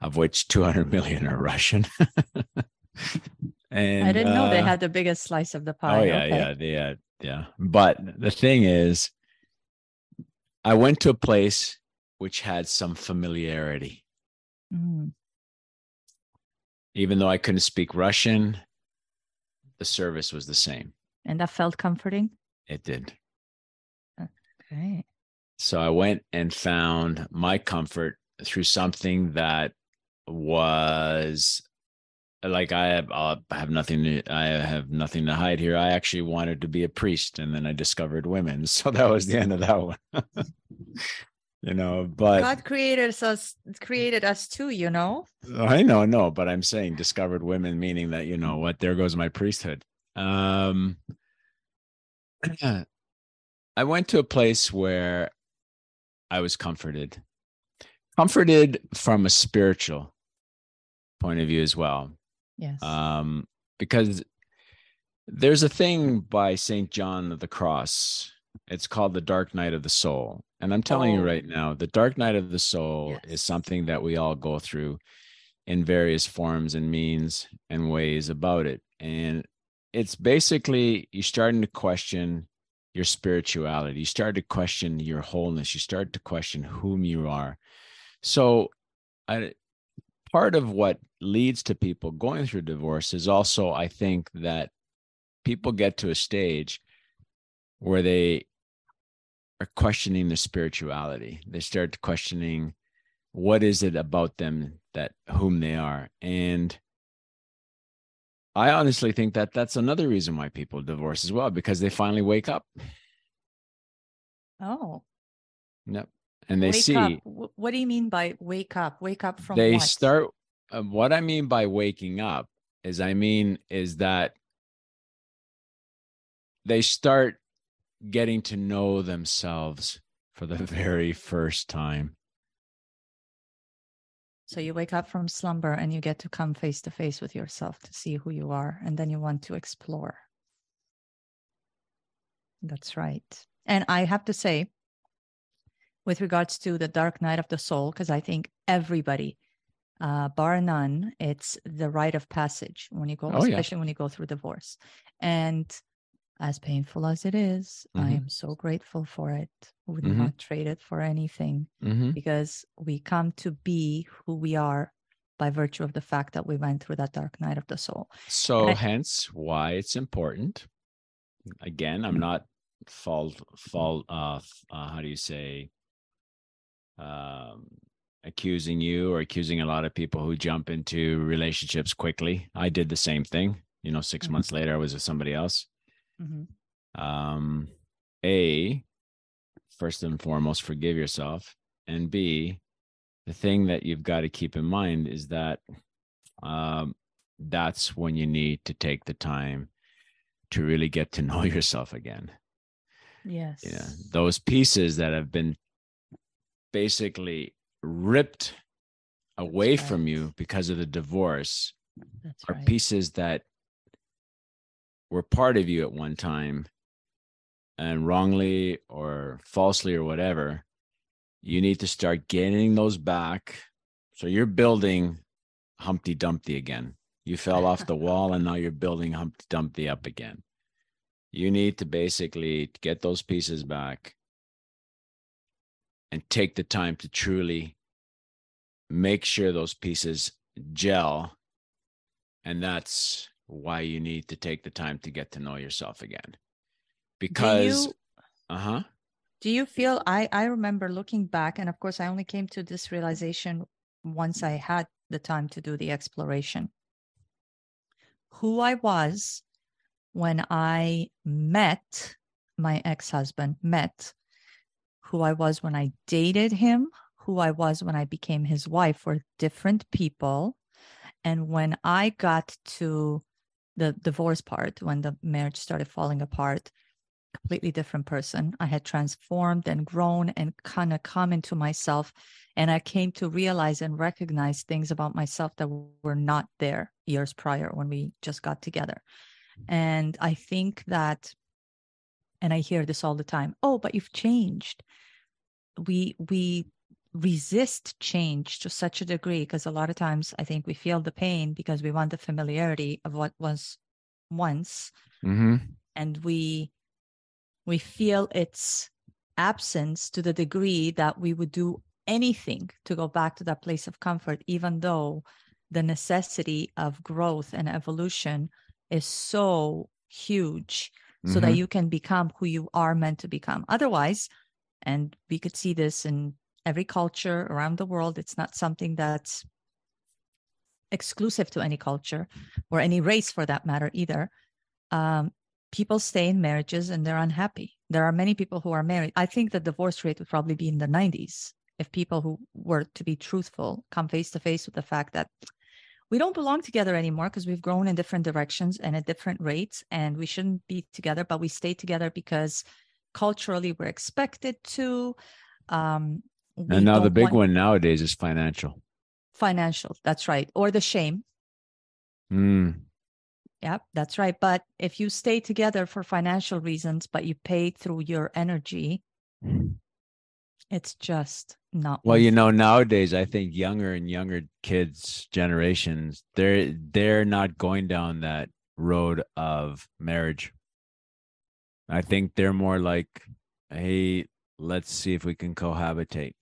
of which 200 million are russian and I didn't know they uh, had the biggest slice of the pie. Oh yeah, Okay. yeah, they had, yeah. But the thing is, I went to a place which had some familiarity, Mm. even though I couldn't speak Russian. The service was the same. And that felt comforting. It did. Okay. So I went and found my comfort through something that was like I have uh, I have nothing to I have nothing to hide here. I actually wanted to be a priest and then I discovered women. So that was the end of that one. you know, but God created us created us too, you know? I know, no, but I'm saying discovered women, meaning that you know what, there goes my priesthood. Um, I went to a place where I was comforted, comforted from a spiritual point of view as well, Yes. um, because there's a thing by Saint John of the Cross. It's called the Dark Night of the Soul, and I'm telling you Oh. right now, the Dark Night of the Soul Yes. is something that we all go through in various forms and means and ways about it. And it's basically you're starting to question your spirituality. You start to question your wholeness. You start to question whom you are. So, I, part of what leads to people going through divorce is also, I think, that people get to a stage where they are questioning their spirituality. They start questioning what is it about them that whom they are. And i honestly think that that's another reason why people divorce as well because they finally wake up. Oh. Yep and they wake see up. What do you mean by wake up? Wake up from they what? start uh, what i mean by waking up is i mean is that they start getting to know themselves for the very first time So you wake up from slumber and you get to come face to face with yourself to see who you are, and then you want to explore. That's right. And I have to say, with regards to the dark night of the soul, because I think everybody, uh, bar none, it's the rite of passage when you go, Oh, yeah. especially when you go through divorce. And as painful as it is, I Mhm. am so grateful for it. Would Mhm. not trade it for anything mm-hmm. because we come to be who we are by virtue of the fact that we went through that dark night of the soul. So I- hence why it's important. Again, I'm not fault fault uh, uh how do you say um accusing you or accusing a lot of people who jump into relationships quickly. I did the same thing. You know, 6 Mhm. months later I was with somebody else. Mhm. Um A first and foremost forgive yourself and B the thing that you've got to keep in mind is that um, that's when you need to take the time to really get to know yourself again. Yes. Yeah, those pieces that have been basically ripped away from you because of the divorce That's are right. pieces that were part of you at one time and wrongly or falsely or whatever you need to start getting those back. So you're building humpty dumpty again. You fell off the wall and now you're building humpty dumpty up again. You need to basically get those pieces back and take the time to truly make sure those pieces gel. And that's why you need to take the time to get to know yourself again. Because do you, uh-huh. do you feel I I remember looking back and of course I only came to this realization once I had the time to do the exploration. Who I was when I met my ex-husband, met who I was when I dated him, who I was when I became his wife were different people. And when I got to the divorce part, when the marriage started falling apart, completely different person. I had transformed and grown and kind of come into myself. And I came to realize and recognize things about myself that were not there years prior when we just got together. And I think that, and I hear this all the time oh, but you've changed. We, we, resist change to such a degree because a lot of times I think we feel the pain because we want the familiarity of what was once mm-hmm. and we we feel its absence to the degree that we would do anything to go back to that place of comfort even though the necessity of growth and evolution is so huge so that Mhm. you can become who you are meant to become. Otherwise and we could see this in every culture around the world it's not something that's exclusive to any culture or any race for that matter either. Um, people stay in marriages and they're unhappy. There are many people who are married. I think the divorce rate would probably be in the 90s if people who were to be truthful come face to face with the fact that we don't belong together anymore because we've grown in different directions and at different rates and we shouldn't be together but we stay together because culturally we're expected to um and now the big want- one nowadays is financial financial that's right or the shame mm. Yep, that's right. But if you stay together for financial reasons, but you pay through your energy, it's just not. well you know nowadays i think younger and younger kids generations they're they're not going down that road of marriage i think they're more like hey let's see if we can cohabitate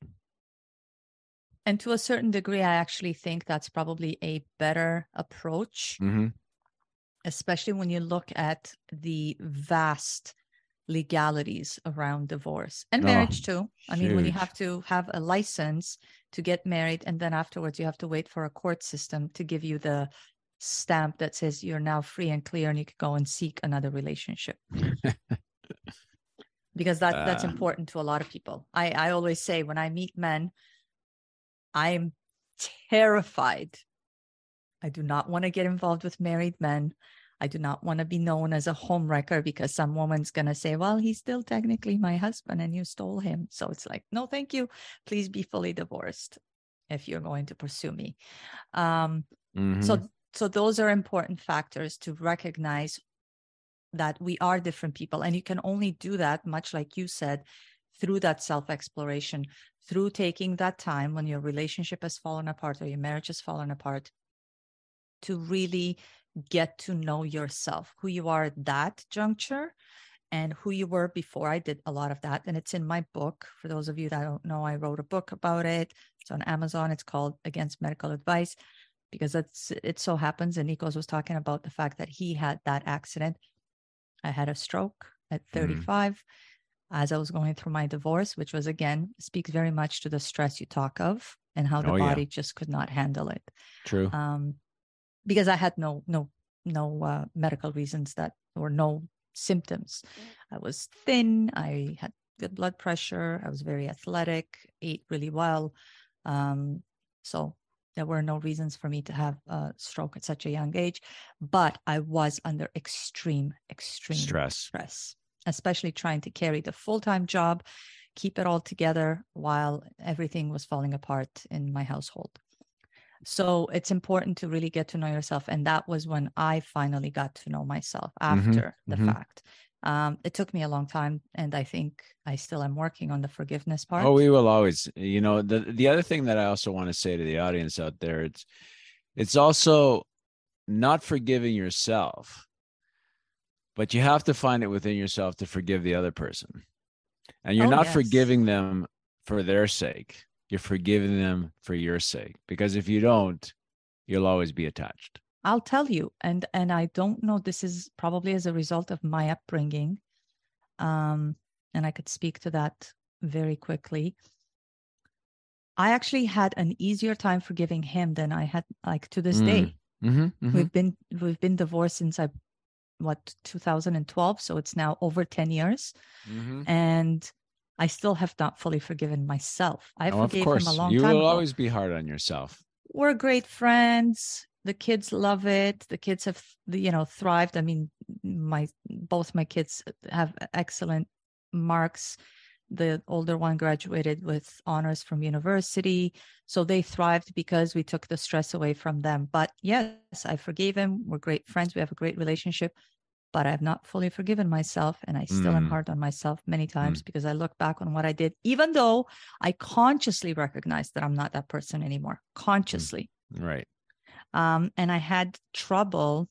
And to a certain degree, I actually think that's probably a better approach, mm-hmm. especially when you look at the vast legalities around divorce and Oh, marriage too. I mean, when you have to have a license to get married, and then afterwards you have to wait for a court system to give you the stamp that says you're now free and clear and you can go and seek another relationship. because that that's Uh. important to a lot of people. I I always say when I meet men, I'm terrified. I do not want to get involved with married men. I do not want to be known as a homewrecker because some woman's going to say, well, he's still technically my husband and you stole him. So it's like, no, thank you. Please be fully divorced if you're going to pursue me. Um, Mhm. so so those are important factors to recognize that we are different people and you can only do that much like you said through that self exploration through taking that time when your relationship has fallen apart or your marriage has fallen apart to really get to know yourself who you are at that juncture and who you were before i did a lot of that and it's in my book for those of you that don't know i wrote a book about it it's on amazon it's called against medical advice because it's it so happens and Nikos was talking about the fact that he had that accident. I had a stroke at Mhm. 35 as I was going through my divorce, which was again speaks very much to the stress you talk of and how the Oh, yeah. body just could not handle it. True. Um, because I had no no no uh, medical reasons that or no symptoms. I was thin. I had good blood pressure. I was very athletic. Ate really well. Um, so there were no reasons for me to have a stroke at such a young age, but I was under extreme, extreme Stress. stress, especially trying to carry the full time job, keep it all together while everything was falling apart in my household. So it's important to really get to know yourself. And that was when I finally got to know myself after the mhm. fact. Um, it took me a long time, and I think I still am working on the forgiveness part. Oh, we will always. You know, the the other thing that I also want to say to the audience out there, it's it's also not forgiving yourself, but you have to find it within yourself to forgive the other person. And you're Oh, not yes. forgiving them for their sake. You're forgiving them for your sake. Because if you don't, you'll always be attached. I'll tell you, and and I don't know. This is probably as a result of my upbringing, um, and I could speak to that very quickly. I actually had an easier time forgiving him than I had like to this Mm, day. Mm-hmm, We've been we've been divorced since I what 2012, so it's now over 10 years, mm-hmm. and I still have not fully forgiven myself. I Oh, forgave him a long you time You will ago. always be hard on yourself. we're great friends. The kids love it. The kids have you know thrived. I mean my both my kids have excellent marks. The older one graduated with honors from university so they thrived because we took the stress away from them. But yes i forgave him. We're great friends. We have a great relationship but i've not fully forgiven myself and i still am Mm. hard on myself many times because i look back on what i did even though i consciously recognize that i'm not that person anymore consciously Right. um, and I had trouble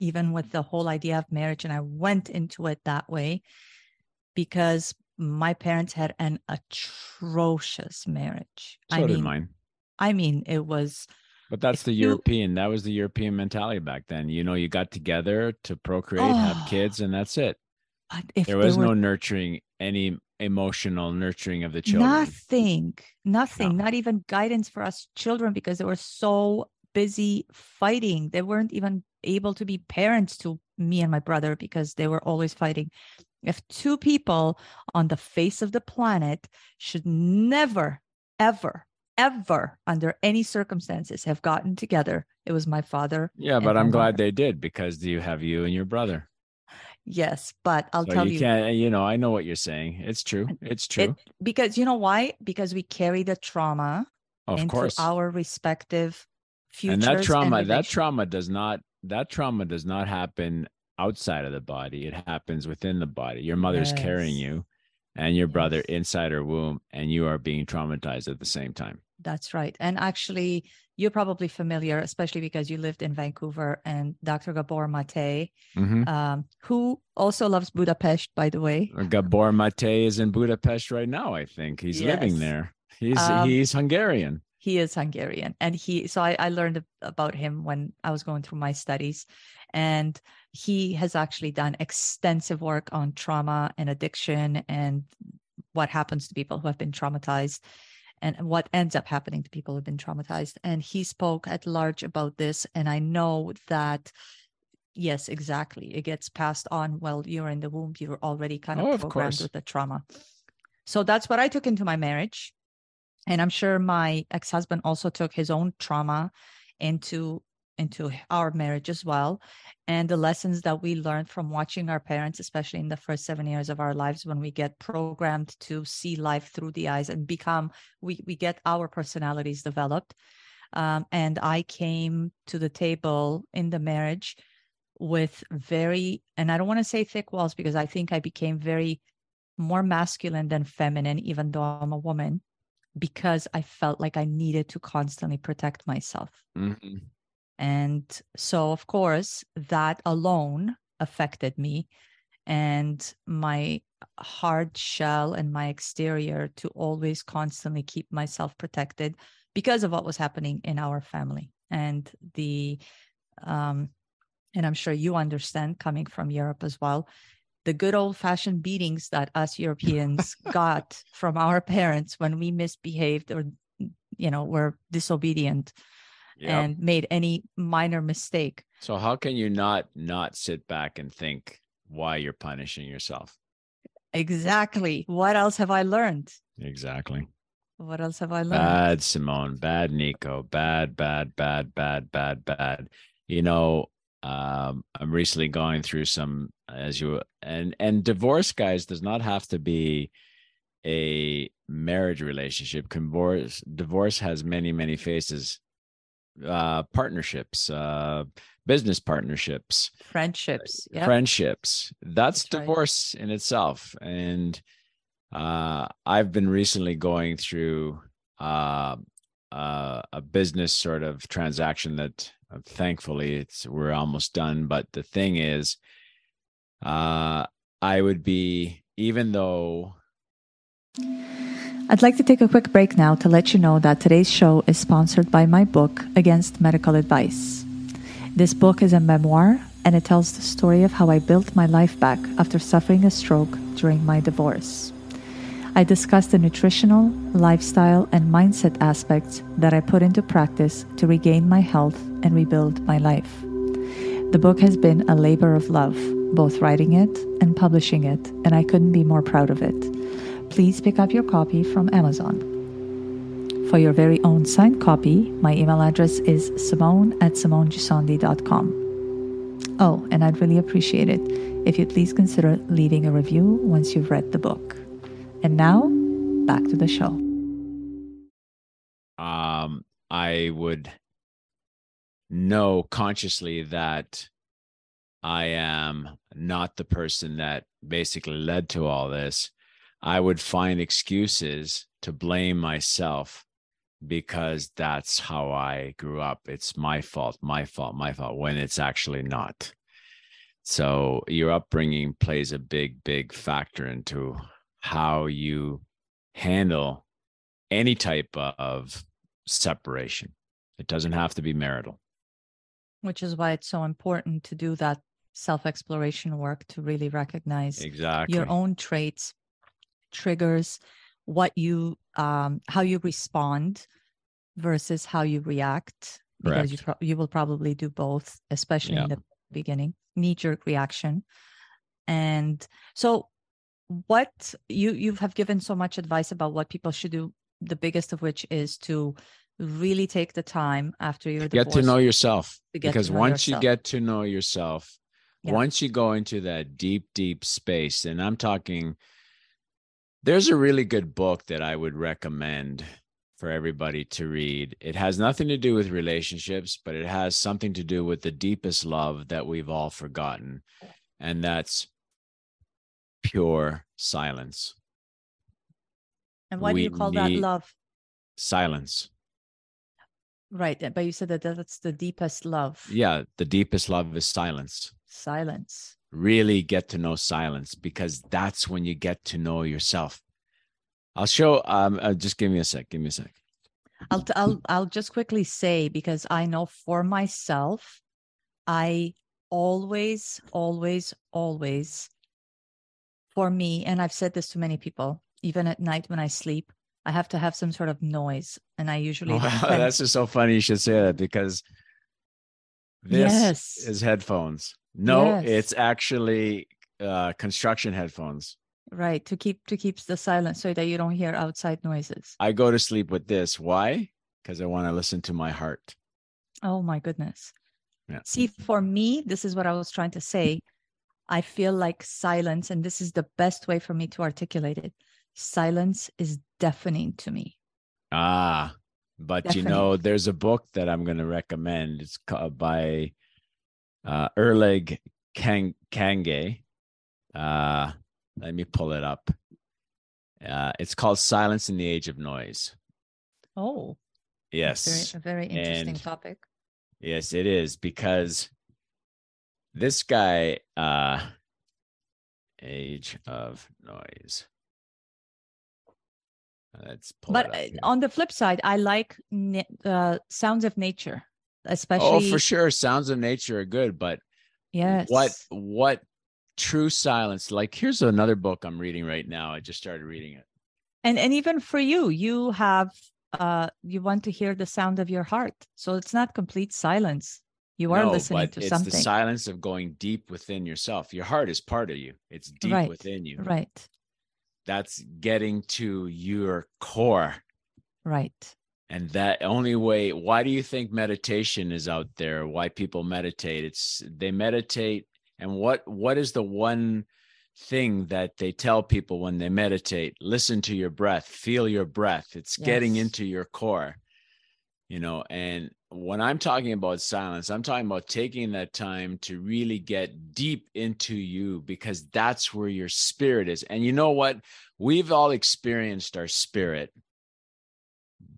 even with the whole idea of marriage. And I went into it that way because my parents had an atrocious marriage. So I did mean, mine. I mean, it was But that's the you- European. That was the European mentality back then. You know, you got together to procreate, have Oh, kids, and that's it. but if There was were no nurturing, any emotional nurturing of the children. Nothing, nothing, No. not even guidance for us children because they were so busy fighting. They weren't even able to be parents to me and my brother because they were always fighting. If two people on the face of the planet should never, ever, ever, under any circumstances, have gotten together, it was my father. Yeah, but I'm glad mother. they did because you have you and your brother. Yes, but I'll so tell you, you. You know, I know what you're saying. It's true. It's true. it because you know why? Because we carry the trauma of into course. our respective futures and that trauma, that trauma does not. That trauma does not happen outside of the body. It happens within the body. Your mother's carrying you, and your brother inside her womb, and you are being traumatized at the same time. That's right. And actually, you're probably familiar, especially because you lived in Vancouver, and Dr. Gabor Mate, Mhm. um, who also loves Budapest, by the way. Gabor Mate is in Budapest right now. I think he's living there. He's Um, he's Hungarian. He is Hungarian, and he. So I, I learned about him when I was going through my studies, And he has actually done extensive work on trauma and addiction and what happens to people who have been traumatized and what ends up happening to people who've been traumatized. And he spoke at large about this. And I know that, yes, exactly. It gets passed on while you're in the womb. You're already kind of Oh, programmed with the trauma. So that's what I took into my marriage. And I'm sure my ex-husband also took his own trauma into into our marriage as well and the lessons that we learned from watching our parents especially in the first 7 years of our lives when we get programmed to see life through the eyes and become we we get our personalities developed um, and i came to the table in the marriage with very and i don't want to say thick walls because i think i became very more masculine than feminine even though i'm a woman because i felt like i needed to constantly protect myself Mhm. And so, of course, that alone affected me. And my hard shell and my exterior to always constantly keep myself protected because of what was happening in our family. And the um and i'm sure you understand coming from europe as well the good old fashioned beatings that us europeans got from our parents when we misbehaved or you know were disobedient Yep. and made any minor mistake. So how can you not not sit back and think why you're punishing yourself? Exactly. What else have I learned? Exactly. What else have I learned? Bad Simone, bad Nico, bad, bad, bad, bad, bad, bad. You know, um, I'm recently going through some as you and and divorce, guys, does not have to be a marriage relationship. Divorce divorce has many, many faces. Uh partnerships, uh business partnerships, Friendships. Yeah. friendships. That's, That's right. divorce in itself. And uh, I've been recently going through uh, uh, a business sort of transaction that uh, thankfully it's we're almost done. But the thing is, uh, I would be even though I'd like to take a quick break now to let you know that today's show is sponsored by my book, Against Medical Advice. This book is a memoir and it tells the story of how I built my life back after suffering a stroke during my divorce. I discuss the nutritional, lifestyle, and mindset aspects that I put into practice to regain my health and rebuild my life. The book has been a labor of love, both writing it and publishing it, and I couldn't be more proud of it. Please pick up your copy from Amazon. For your very own signed copy, my email address is simone at simonegissondi.com. Oh, and I'd really appreciate it if you'd please consider leaving a review once you've read the book. And now, back to the show. um, I would know consciously that I am not the person that basically led to all this, I would find excuses to blame myself because that's how I grew up. It's my fault, my fault, my fault, when it's actually not. So your upbringing plays a big, big factor into how you handle any type of separation. It doesn't have to be marital. Which is why it's so important to do that self exploration work to really recognize Exactly. your own traits, triggers, what you, um, how you respond versus how you react. Because you, pro- you will probably do both, especially in the beginning, knee jerk reaction. And so, what you you have given so much advice about what people should do. The biggest of which is to really take the time after your get to know yourself to get to because know once you get to know yourself Yeah. once you go into that deep deep space and i'm talking there's a really good book that i would recommend for everybody to read it has nothing to do with relationships but it has something to do with the deepest love that we've all forgotten and that's pure silence And why do you call that love? silence Right. But you said that that's the deepest love. yeah the deepest love is silence Silence. Really get to know silence because that's when you get to know yourself. I'll show. Um, uh, just give me a sec. Give me a sec. I'll, t- I'll, I'll just quickly say, because I know for myself, I always, always, always for me, and I've said this to many people, even at night when I sleep, I have to have some sort of noise. And I usually Wow, that's just so funny you should say that because this Yes. is headphones. No, Yes. it's actually uh, construction headphones. right to keep to keep the silence so that you don't hear outside noises. I go to sleep with this. Why? Because I want to listen to my heart. Oh my goodness. Yeah. See, for me, this is what I was trying to say. I feel like silence, and this is the best way for me to articulate it. Silence is deafening to me. Ah, but you know, there's a book that I'm going to recommend. It's called by uh, Erling Kang- Kagge. Uh, let me pull it up. Uh, it's called Silence in the Age of Noise. Oh, Yes. very, a very interesting and- topic. Yes, it is because this guy, uh, Age of Noise. Let's But uh, on the flip side, I like uh, sounds of nature, especially. oh, for sure, sounds of nature are good, but Yes. what what true silence? Like, here's another book I'm reading right now. I just started reading it. and and even for you you have uh you want to hear the sound of your heart so it's not complete silence you are No, listening to it's something the silence of going deep within yourself. Your heart is part of you. It's deep Right, within you. right That's getting to your core. right And that only way, why do you think meditation is out there? Why people meditate? It's they meditate. And what what is the one thing that they tell people when they meditate? Listen to your breath, feel your breath. It's getting into your core. You know, and when I'm talking about silence, I'm talking about taking that time to really get deep into you because that's where your spirit is. And you know what? We've all experienced our spirit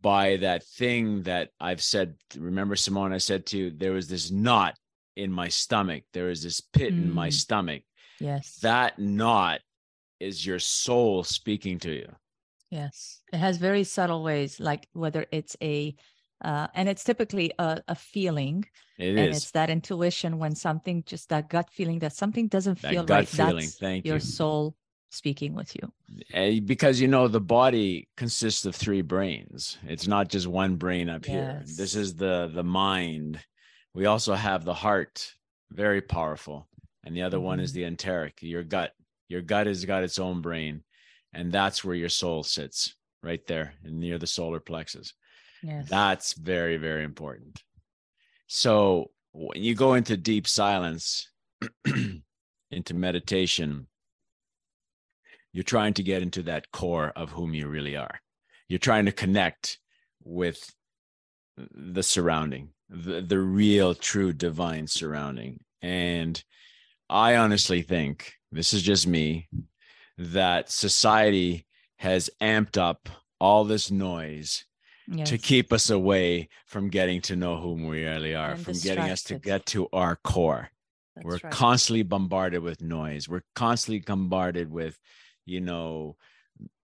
by that thing that I've said. Remember, Simone, I said to you, there was this knot in my stomach. There was this pit in my Mm. stomach. yes That knot is your soul speaking to you. yes it has very subtle ways like whether it's a uh and it's typically a, a feeling It and is it's that intuition when something just that gut feeling that something doesn't that feel gut right feeling. that's Thank your you. soul speaking with you Eh, because you know the body consists of three brains. It's not just one brain up here. This is the the mind. We also have the heart, very powerful, and the other one is Mhm. the enteric, your gut. Your gut has got its own brain, and that's where your soul sits, right there near the solar plexus. That's very very important. So when you go into deep silence, into meditation, you're trying to get into that core of whom you really are. You're trying to connect with the surrounding, the, the real, true, divine surrounding. And I honestly think this is just me that society has amped up all this noise to keep us away from getting to know whom we really are, And from getting us to get to our core. That's We're right. constantly bombarded with noise. We're constantly bombarded with, you know,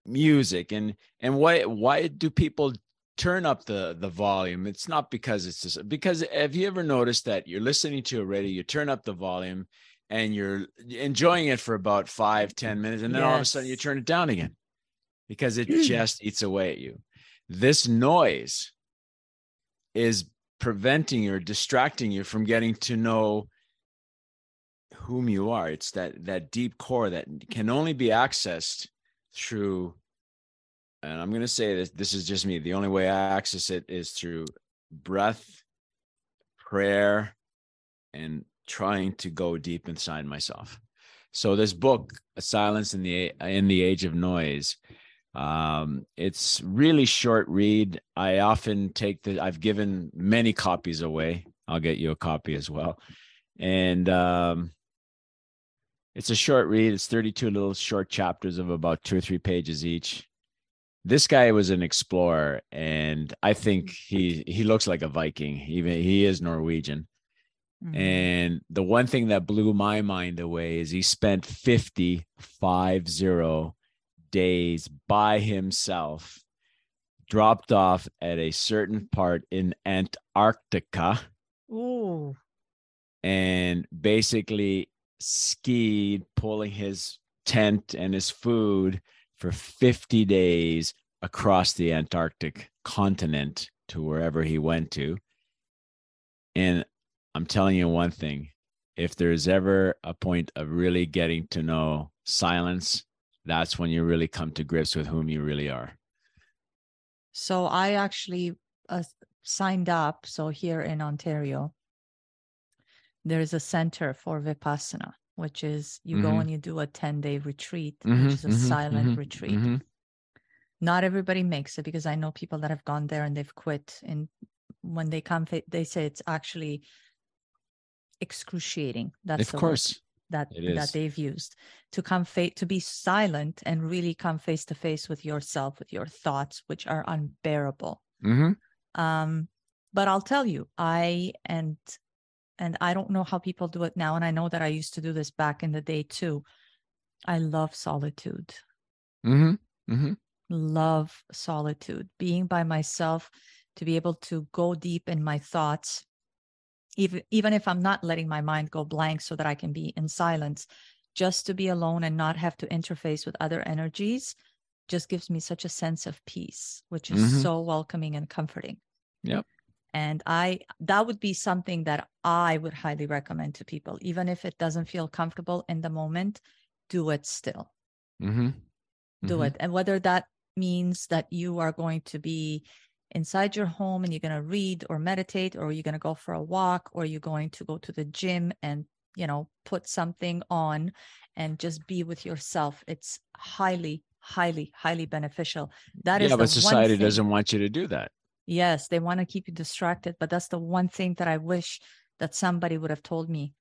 music and and why why do people turn up the the volume? It's not because it's just because have you ever noticed that you're listening to a radio, you turn up the volume and you're enjoying it for about five, ten minutes, and then all of a sudden you turn it down again because it just eats away at you. This noise is preventing you or distracting you from getting to know whom you are. It's that that deep core that can only be accessed through and i'm going to say this this is just me. The only way i access it is through breath prayer and trying to go deep inside myself. So this book silence in the in the age of noise um it's really short read. I often take the i've given many copies away. I'll get you a copy as well. And um it's a short read. It's 32 little short chapters of about two or three pages each. This guy was an explorer and i think he he looks like a viking. Even he is norwegian. Mhm. and the one thing that blew my mind away is he spent 50, five zero days by himself, dropped off at a certain part in Antarctica. Ooh, and basically skied, pulling his tent and his food for 50 days across the Antarctic continent to wherever he went to. And I'm telling you one thing if there's ever a point of really getting to know silence, that's when you really come to grips with whom you really are. So I actually uh, signed up. So here in Ontario, there's a center for Vipassana, which is you mm-hmm. go and you do a 10 day retreat, mm-hmm, which is a mm-hmm, silent mm-hmm, retreat. Mm-hmm. Not everybody makes it because I know people that have gone there and they've quit. And when they come, they say it's actually excruciating. That's of course that that they've used to come face to be silent and really come face to face with yourself, with your thoughts, which are unbearable. Mm-hmm. Um, but I'll tell you, I and and I don't know how people do it now, and I know that I used to do this back in the day too. I love solitude. Mm-hmm. Mm-hmm. Love solitude, being by myself, to be able to go deep in my thoughts even even if i'm not letting my mind go blank so that i can be in silence just to be alone and not have to interface with other energies just gives me such a sense of peace which is mm-hmm. so welcoming and comforting yep and i that would be something that i would highly recommend to people even if it doesn't feel comfortable in the moment do it still mm-hmm. do mm-hmm. it and whether that means that you are going to be inside your home and you're going to read or meditate or you're going to go for a walk or you're going to go to the gym and you know put something on and just be with yourself. It's highly highly highly beneficial. That yeah, is but society doesn't want you to do that. Yes they want to keep you distracted but that's the one thing that i wish that somebody would have told me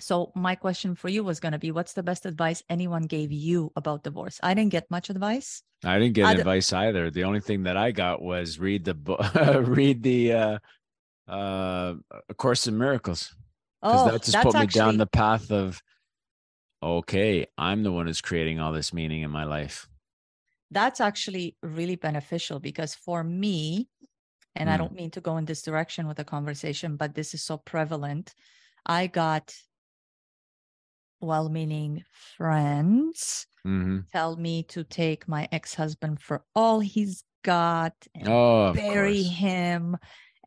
so my question for you was going to be what's the best advice anyone gave you about divorce? I didn't get much advice. I didn't get advice either. The only thing that i got was read the book read the uh uh a course in miracles because oh, that just put me actually... down the path of okay i'm the one who's creating all this meaning in my life. That's actually really beneficial because for me and mm. i don't mean to go in this direction with the conversation but this is so prevalent i got well meaning friends mm-hmm. tell me to take my ex husband for all he's got and oh, bury him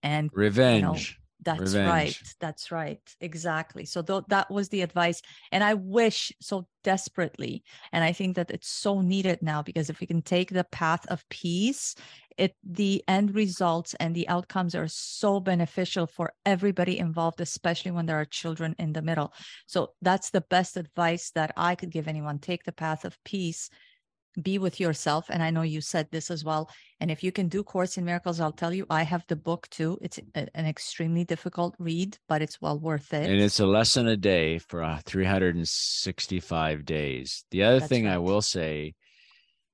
and revenge. You know, that's Revenge. right. That's right. Exactly. So th- that was the advice. And I wish so desperately. And I think that it's so needed now because if we can take the path of peace, it the end results and the outcomes are so beneficial for everybody involved, especially when there are children in the middle. So that's the best advice that I could give anyone. Take the path of peace be with yourself and i know you said this as well and if you can do course in miracles i'll tell you i have the book too it's an extremely difficult read but it's well worth it and it's a lesson a day for uh, 365 days the other That's thing right. i will say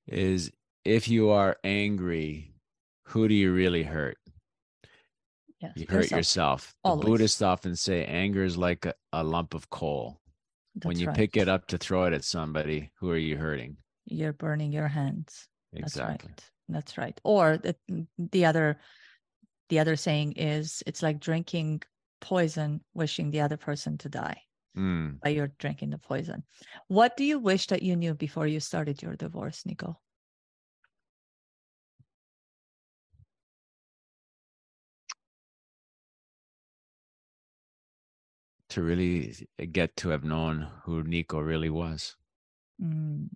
is if you are angry who do you really hurt? Yes, you hurt yourself, yourself. the buddhists often say anger is like a, a lump of coal. That's when you right. pick it up to throw it at somebody who are you hurting? You're burning your hands. Exactly that's right, that's right. or the, the other the other saying is it's like drinking poison wishing the other person to die. Mm. by you're drinking the poison. What do you wish that you knew before you started your divorce nico to really get to have known who Nico really was. Mm.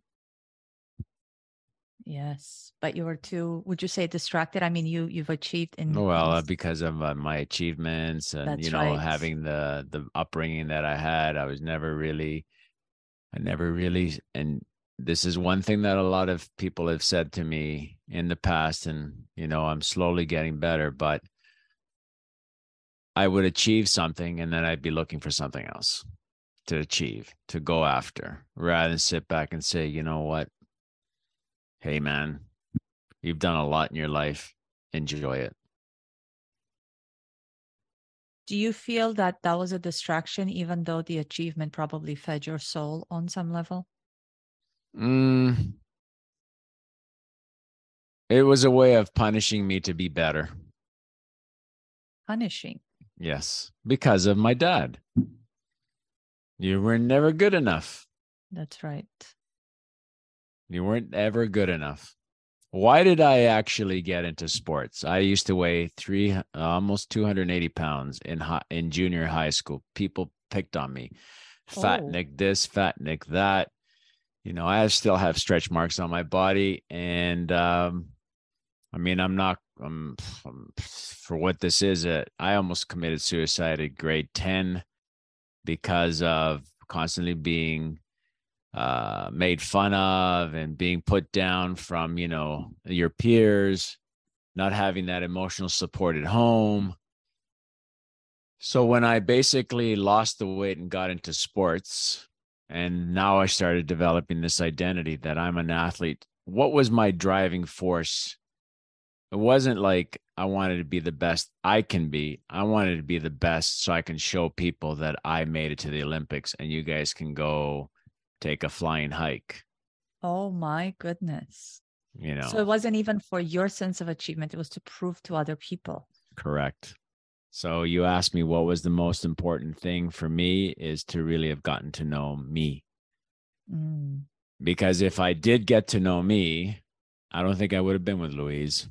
Yes, but you were too. Would you say distracted? I mean, you you've achieved in well uh, because of uh, my achievements and That's you know right. having the the upbringing that I had. I was never really, I never really, and this is one thing that a lot of people have said to me in the past, and you know I'm slowly getting better, but I would achieve something and then I'd be looking for something else to achieve to go after rather than sit back and say, you know what, hey man, you've done a lot in your life. Enjoy it. Do you feel that that was a distraction, even though the achievement probably fed your soul on some level? Mm, it was a way of punishing me to be better. Punishing? Yes, because of my dad. You were never good enough. That's right. You weren't ever good enough. Why did I actually get into sports? I used to weigh three, almost 280 pounds in high, in junior high school. People picked on me, fat Oh. Nick this, fat Nick that. You know, I still have stretch marks on my body, and um, I mean, I'm not for what this is. Uh, I almost committed suicide at grade 10 because of constantly being uh, made fun of and being put down from you know your peers not having that emotional support at home so when i basically lost the weight and got into sports and now i started developing this identity that i'm an athlete what was my driving force it wasn't like i wanted to be the best i can be i wanted to be the best so i can show people that i made it to the olympics and you guys can go take a flying hike Oh my goodness. you know So it wasn't even for your sense of achievement, it was to prove to other people. correct so you asked me what was the most important thing for me is to really have gotten to know me Mm. because if i did get to know me i don't think i would have been with louise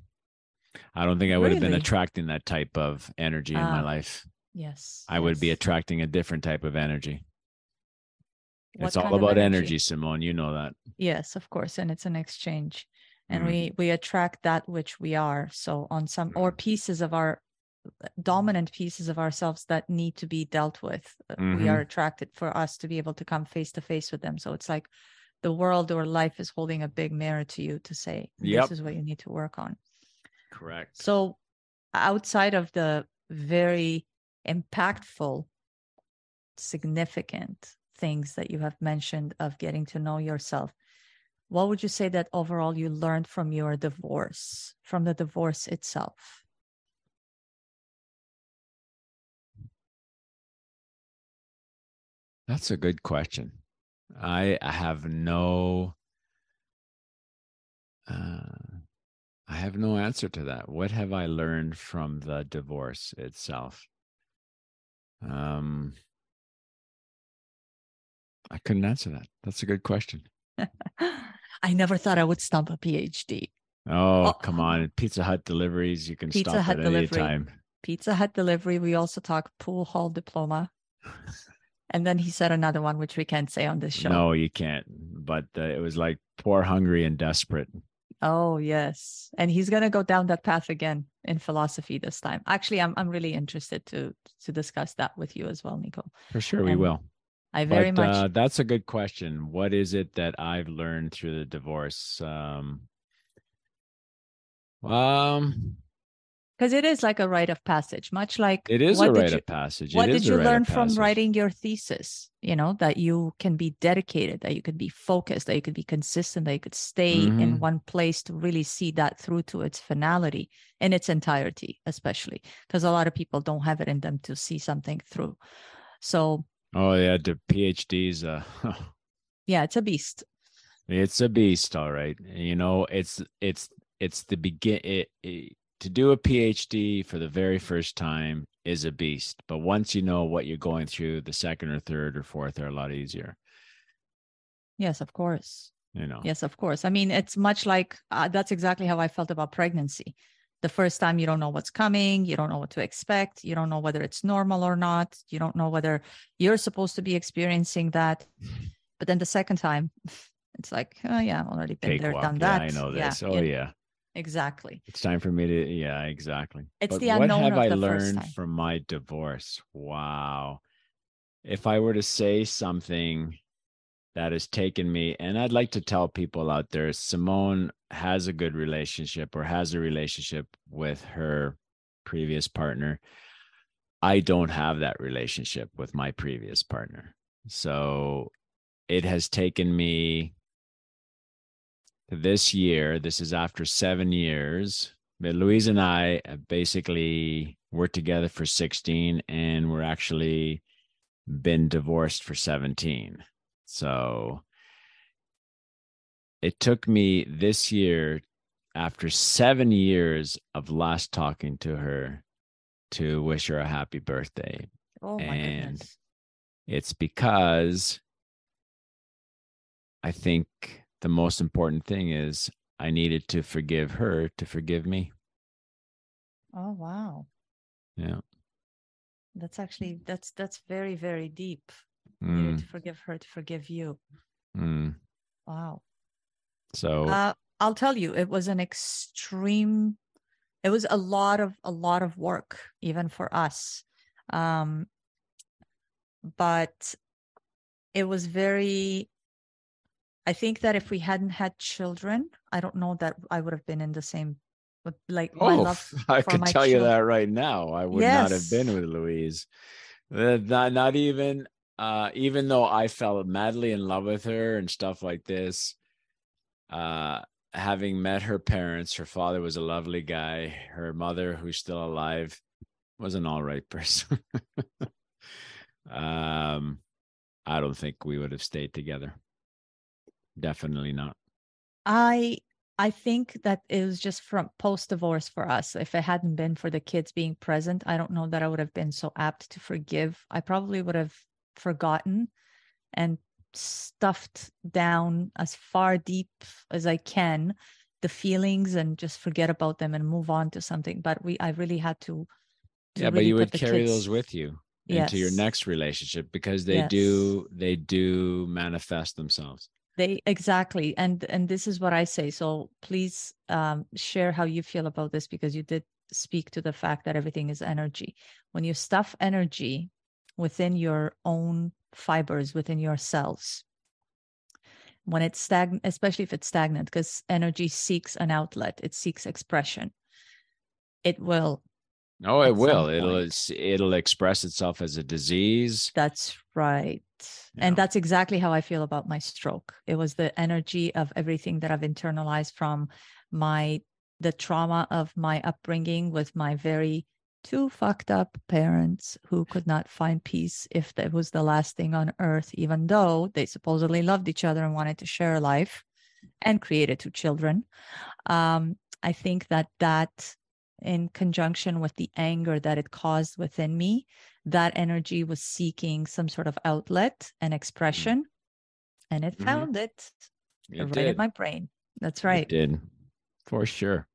i don't think i would have been attracting that type of energy in my Ah, life Yes. i would be attracting a different type of energy What it's all about energy simone you know that Yes, of course, and it's an exchange, and Mhm. we we attract that which we are. So on some or pieces of our dominant pieces of ourselves that need to be dealt with, uh, we are attracted for us to be able to come face to face with them. So it's like the world or life is holding a big mirror to you to say, Yep. this is what you need to work on. Correct So outside of the very impactful, significant things that you have mentioned of getting to know yourself, what would you say that overall you learned from your divorce, from the divorce itself? That's a good question. I, I have no uh, I have no answer to that. What have I learned from the divorce itself? Um I couldn't answer that. That's a good question. I never thought I would stump a PhD. Oh, Oh. come on. Pizza Hut deliveries, you can Pizza stop Hut at any delivery. time. Pizza Hut delivery. We also talk pool hall diploma. And then he said another one, which we can't say on this show. No, you can't. But uh, it was like poor, hungry, and desperate. Oh yes, and he's gonna go down that path again in philosophy this time. Actually, I'm I'm really interested to to discuss that with you as well, Nico. For sure, we will. I very but, much Uh, that's a good question. What is it that I've learned through the divorce? Um, um, because it is like a rite of passage, much like it is what a did rite you, of passage. what did you learn from writing your thesis? You know that you can be dedicated, that you could be focused, that you could be consistent, that you could stay in Mhm. one place to really see that through to its finality in its entirety, especially because a lot of people don't have it in them to see something through. So Oh yeah, the PhDs. Uh, yeah, it's a beast. it's a beast, all right. You know, it's it's it's the begin. It, it, to do a PhD for the very first time is a beast, but once you know what you're going through, the second or third or fourth are a lot easier. Yes, of course. You know. Yes, of course. I mean, it's much like uh, that's exactly how I felt about pregnancy. The first time you don't know what's coming, you don't know what to expect, you don't know whether it's normal or not, you don't know whether you're supposed to be experiencing that. But then the second time, it's like, oh yeah, I've already been there, Cakewalk. done Yeah, that. I know Yeah, this. Oh you- yeah. Exactly. It's time for me to, yeah, exactly. It's but the what have of I the learned from my divorce? Wow. If I were to say something that has taken me, and I'd like to tell people out there, Simone has a good relationship or has a relationship with her previous partner. I don't have that relationship with my previous partner. So it has taken me this year, this is after seven years. But Louise and I have basically worked together for 16 and we're actually been divorced for 17. So it took me this year, after seven years of last talking to her, to wish her a happy birthday. Oh my And goodness. It's because I think the most important thing is I needed to forgive her to forgive me. Oh wow. Yeah. That's actually that's that's very, very deep. Mm, to forgive her to forgive you. mm. Wow. So Uh, I'll tell you, it was an extreme. It was a lot of a lot of work, even for us. Um, but it was very. I think that if we hadn't had children, I don't know that I would have been in the same. But like my Oh, love, I can tell you that right now. I would not have been with Louise. Not, not even, uh, even though I fell madly in love with her and stuff like this. Uh, having met her parents, her father was a lovely guy. Her mother, who's still alive, was an all right person. um, I don't think we would have stayed together. Definitely not. I I think that it was just from post divorce for us. If it hadn't been for the kids being present, I don't know that I would have been so apt to forgive. I probably would have forgotten and stuffed down as far deep as I can the feelings and just forget about them and move on to something. But we I really had to, to yeah, but you would carry kids- those with you into your next relationship because they Yes. do they do manifest themselves. They exactly and and this is what i say so please um share how you feel about this because you did speak to the fact that everything is energy when you stuff energy within your own fibers within your cells when it's stagnant especially if it's stagnant because energy seeks an outlet it seeks expression it will Oh, it will. It'll it'll express itself as a disease. That's right. Yeah. And that's exactly how I feel about my stroke. It was the energy of everything that I've internalized from my the trauma of my upbringing with my very two fucked up parents who could not find peace if that was the last thing on earth, even though they supposedly loved each other and wanted to share a life and created two children. Um, I think that that in conjunction with the anger that it caused within me, that energy was seeking some sort of outlet and expression, and it Mhm. found it It right did. in my brain. That's It right. did. For sure.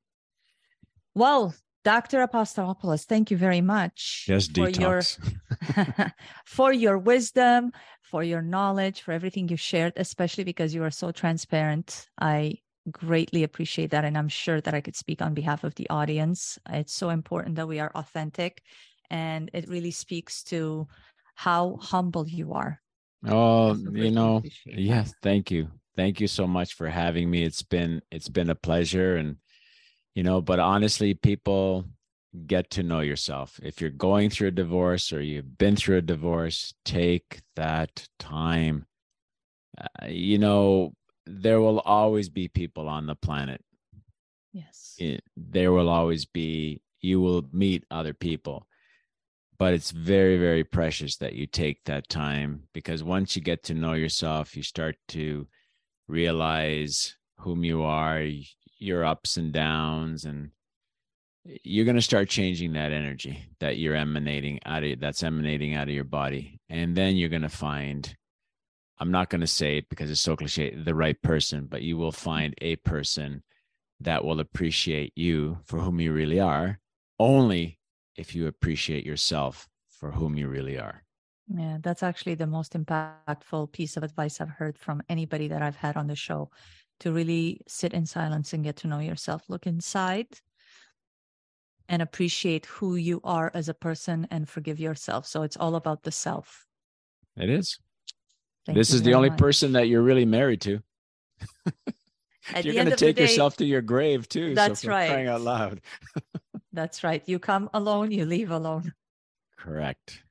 Well, Dr. Apostolopoulos, thank you very much Just for your detox. for your wisdom, for your knowledge, for everything you shared, especially because you are so transparent. I greatly appreciate that. And I'm sure that I could speak on behalf of the audience. It's so important that we are authentic. And it really speaks to how humble you are. Oh, you know, yes, thank you. Thank you so much for having me. It's been it's been a pleasure and you know, but honestly, people get to know yourself. If you're going through a divorce or you've been through a divorce, take that time. Uh, you know, there will always be people on the planet. Yes. It, there will always be you will meet other people. But it's very very precious that you take that time because once you get to know yourself, you start to realize whom you are, your ups and downs and you're going to start changing that energy that you're emanating out of that's emanating out of your body. And then you're going to find i'm not going to say it because it's so cliche the right person but you will find a person that will appreciate you for whom you really are only if you appreciate yourself for whom you really are Yeah, that's actually the most impactful piece of advice I've heard from anybody that I've had on the show to really sit in silence and get to know yourself. Look inside and appreciate who you are as a person and forgive yourself. So it's all about the self. it is Thank this is the only much. person that you're really married to you're going to take day, yourself to your grave too so That's crying right. out loud That's right. You come alone, you leave alone. correct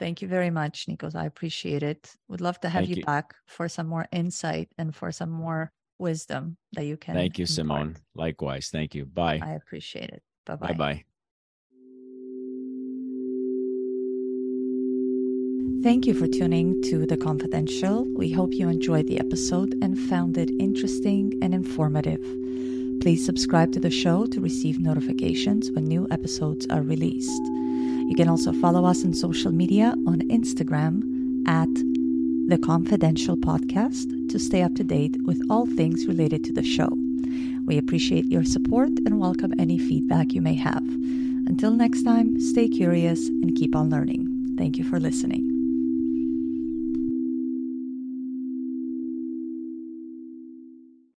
Thank you very much, Nikos. I appreciate it. Would love to have you, you. back for some more insight and for some more wisdom that you can. thank you impart. simone likewise thank you bye I appreciate it. Bye bye bye Thank you for tuning to The Confidential. We hope you enjoyed the episode and found it interesting and informative. Please subscribe to the show to receive notifications when new episodes are released. You can also follow us on social media on Instagram at The Confidential Podcast to stay up to date with all things related to the show. We appreciate your support and welcome any feedback you may have. Until next time, stay curious and keep on learning. Thank you for listening.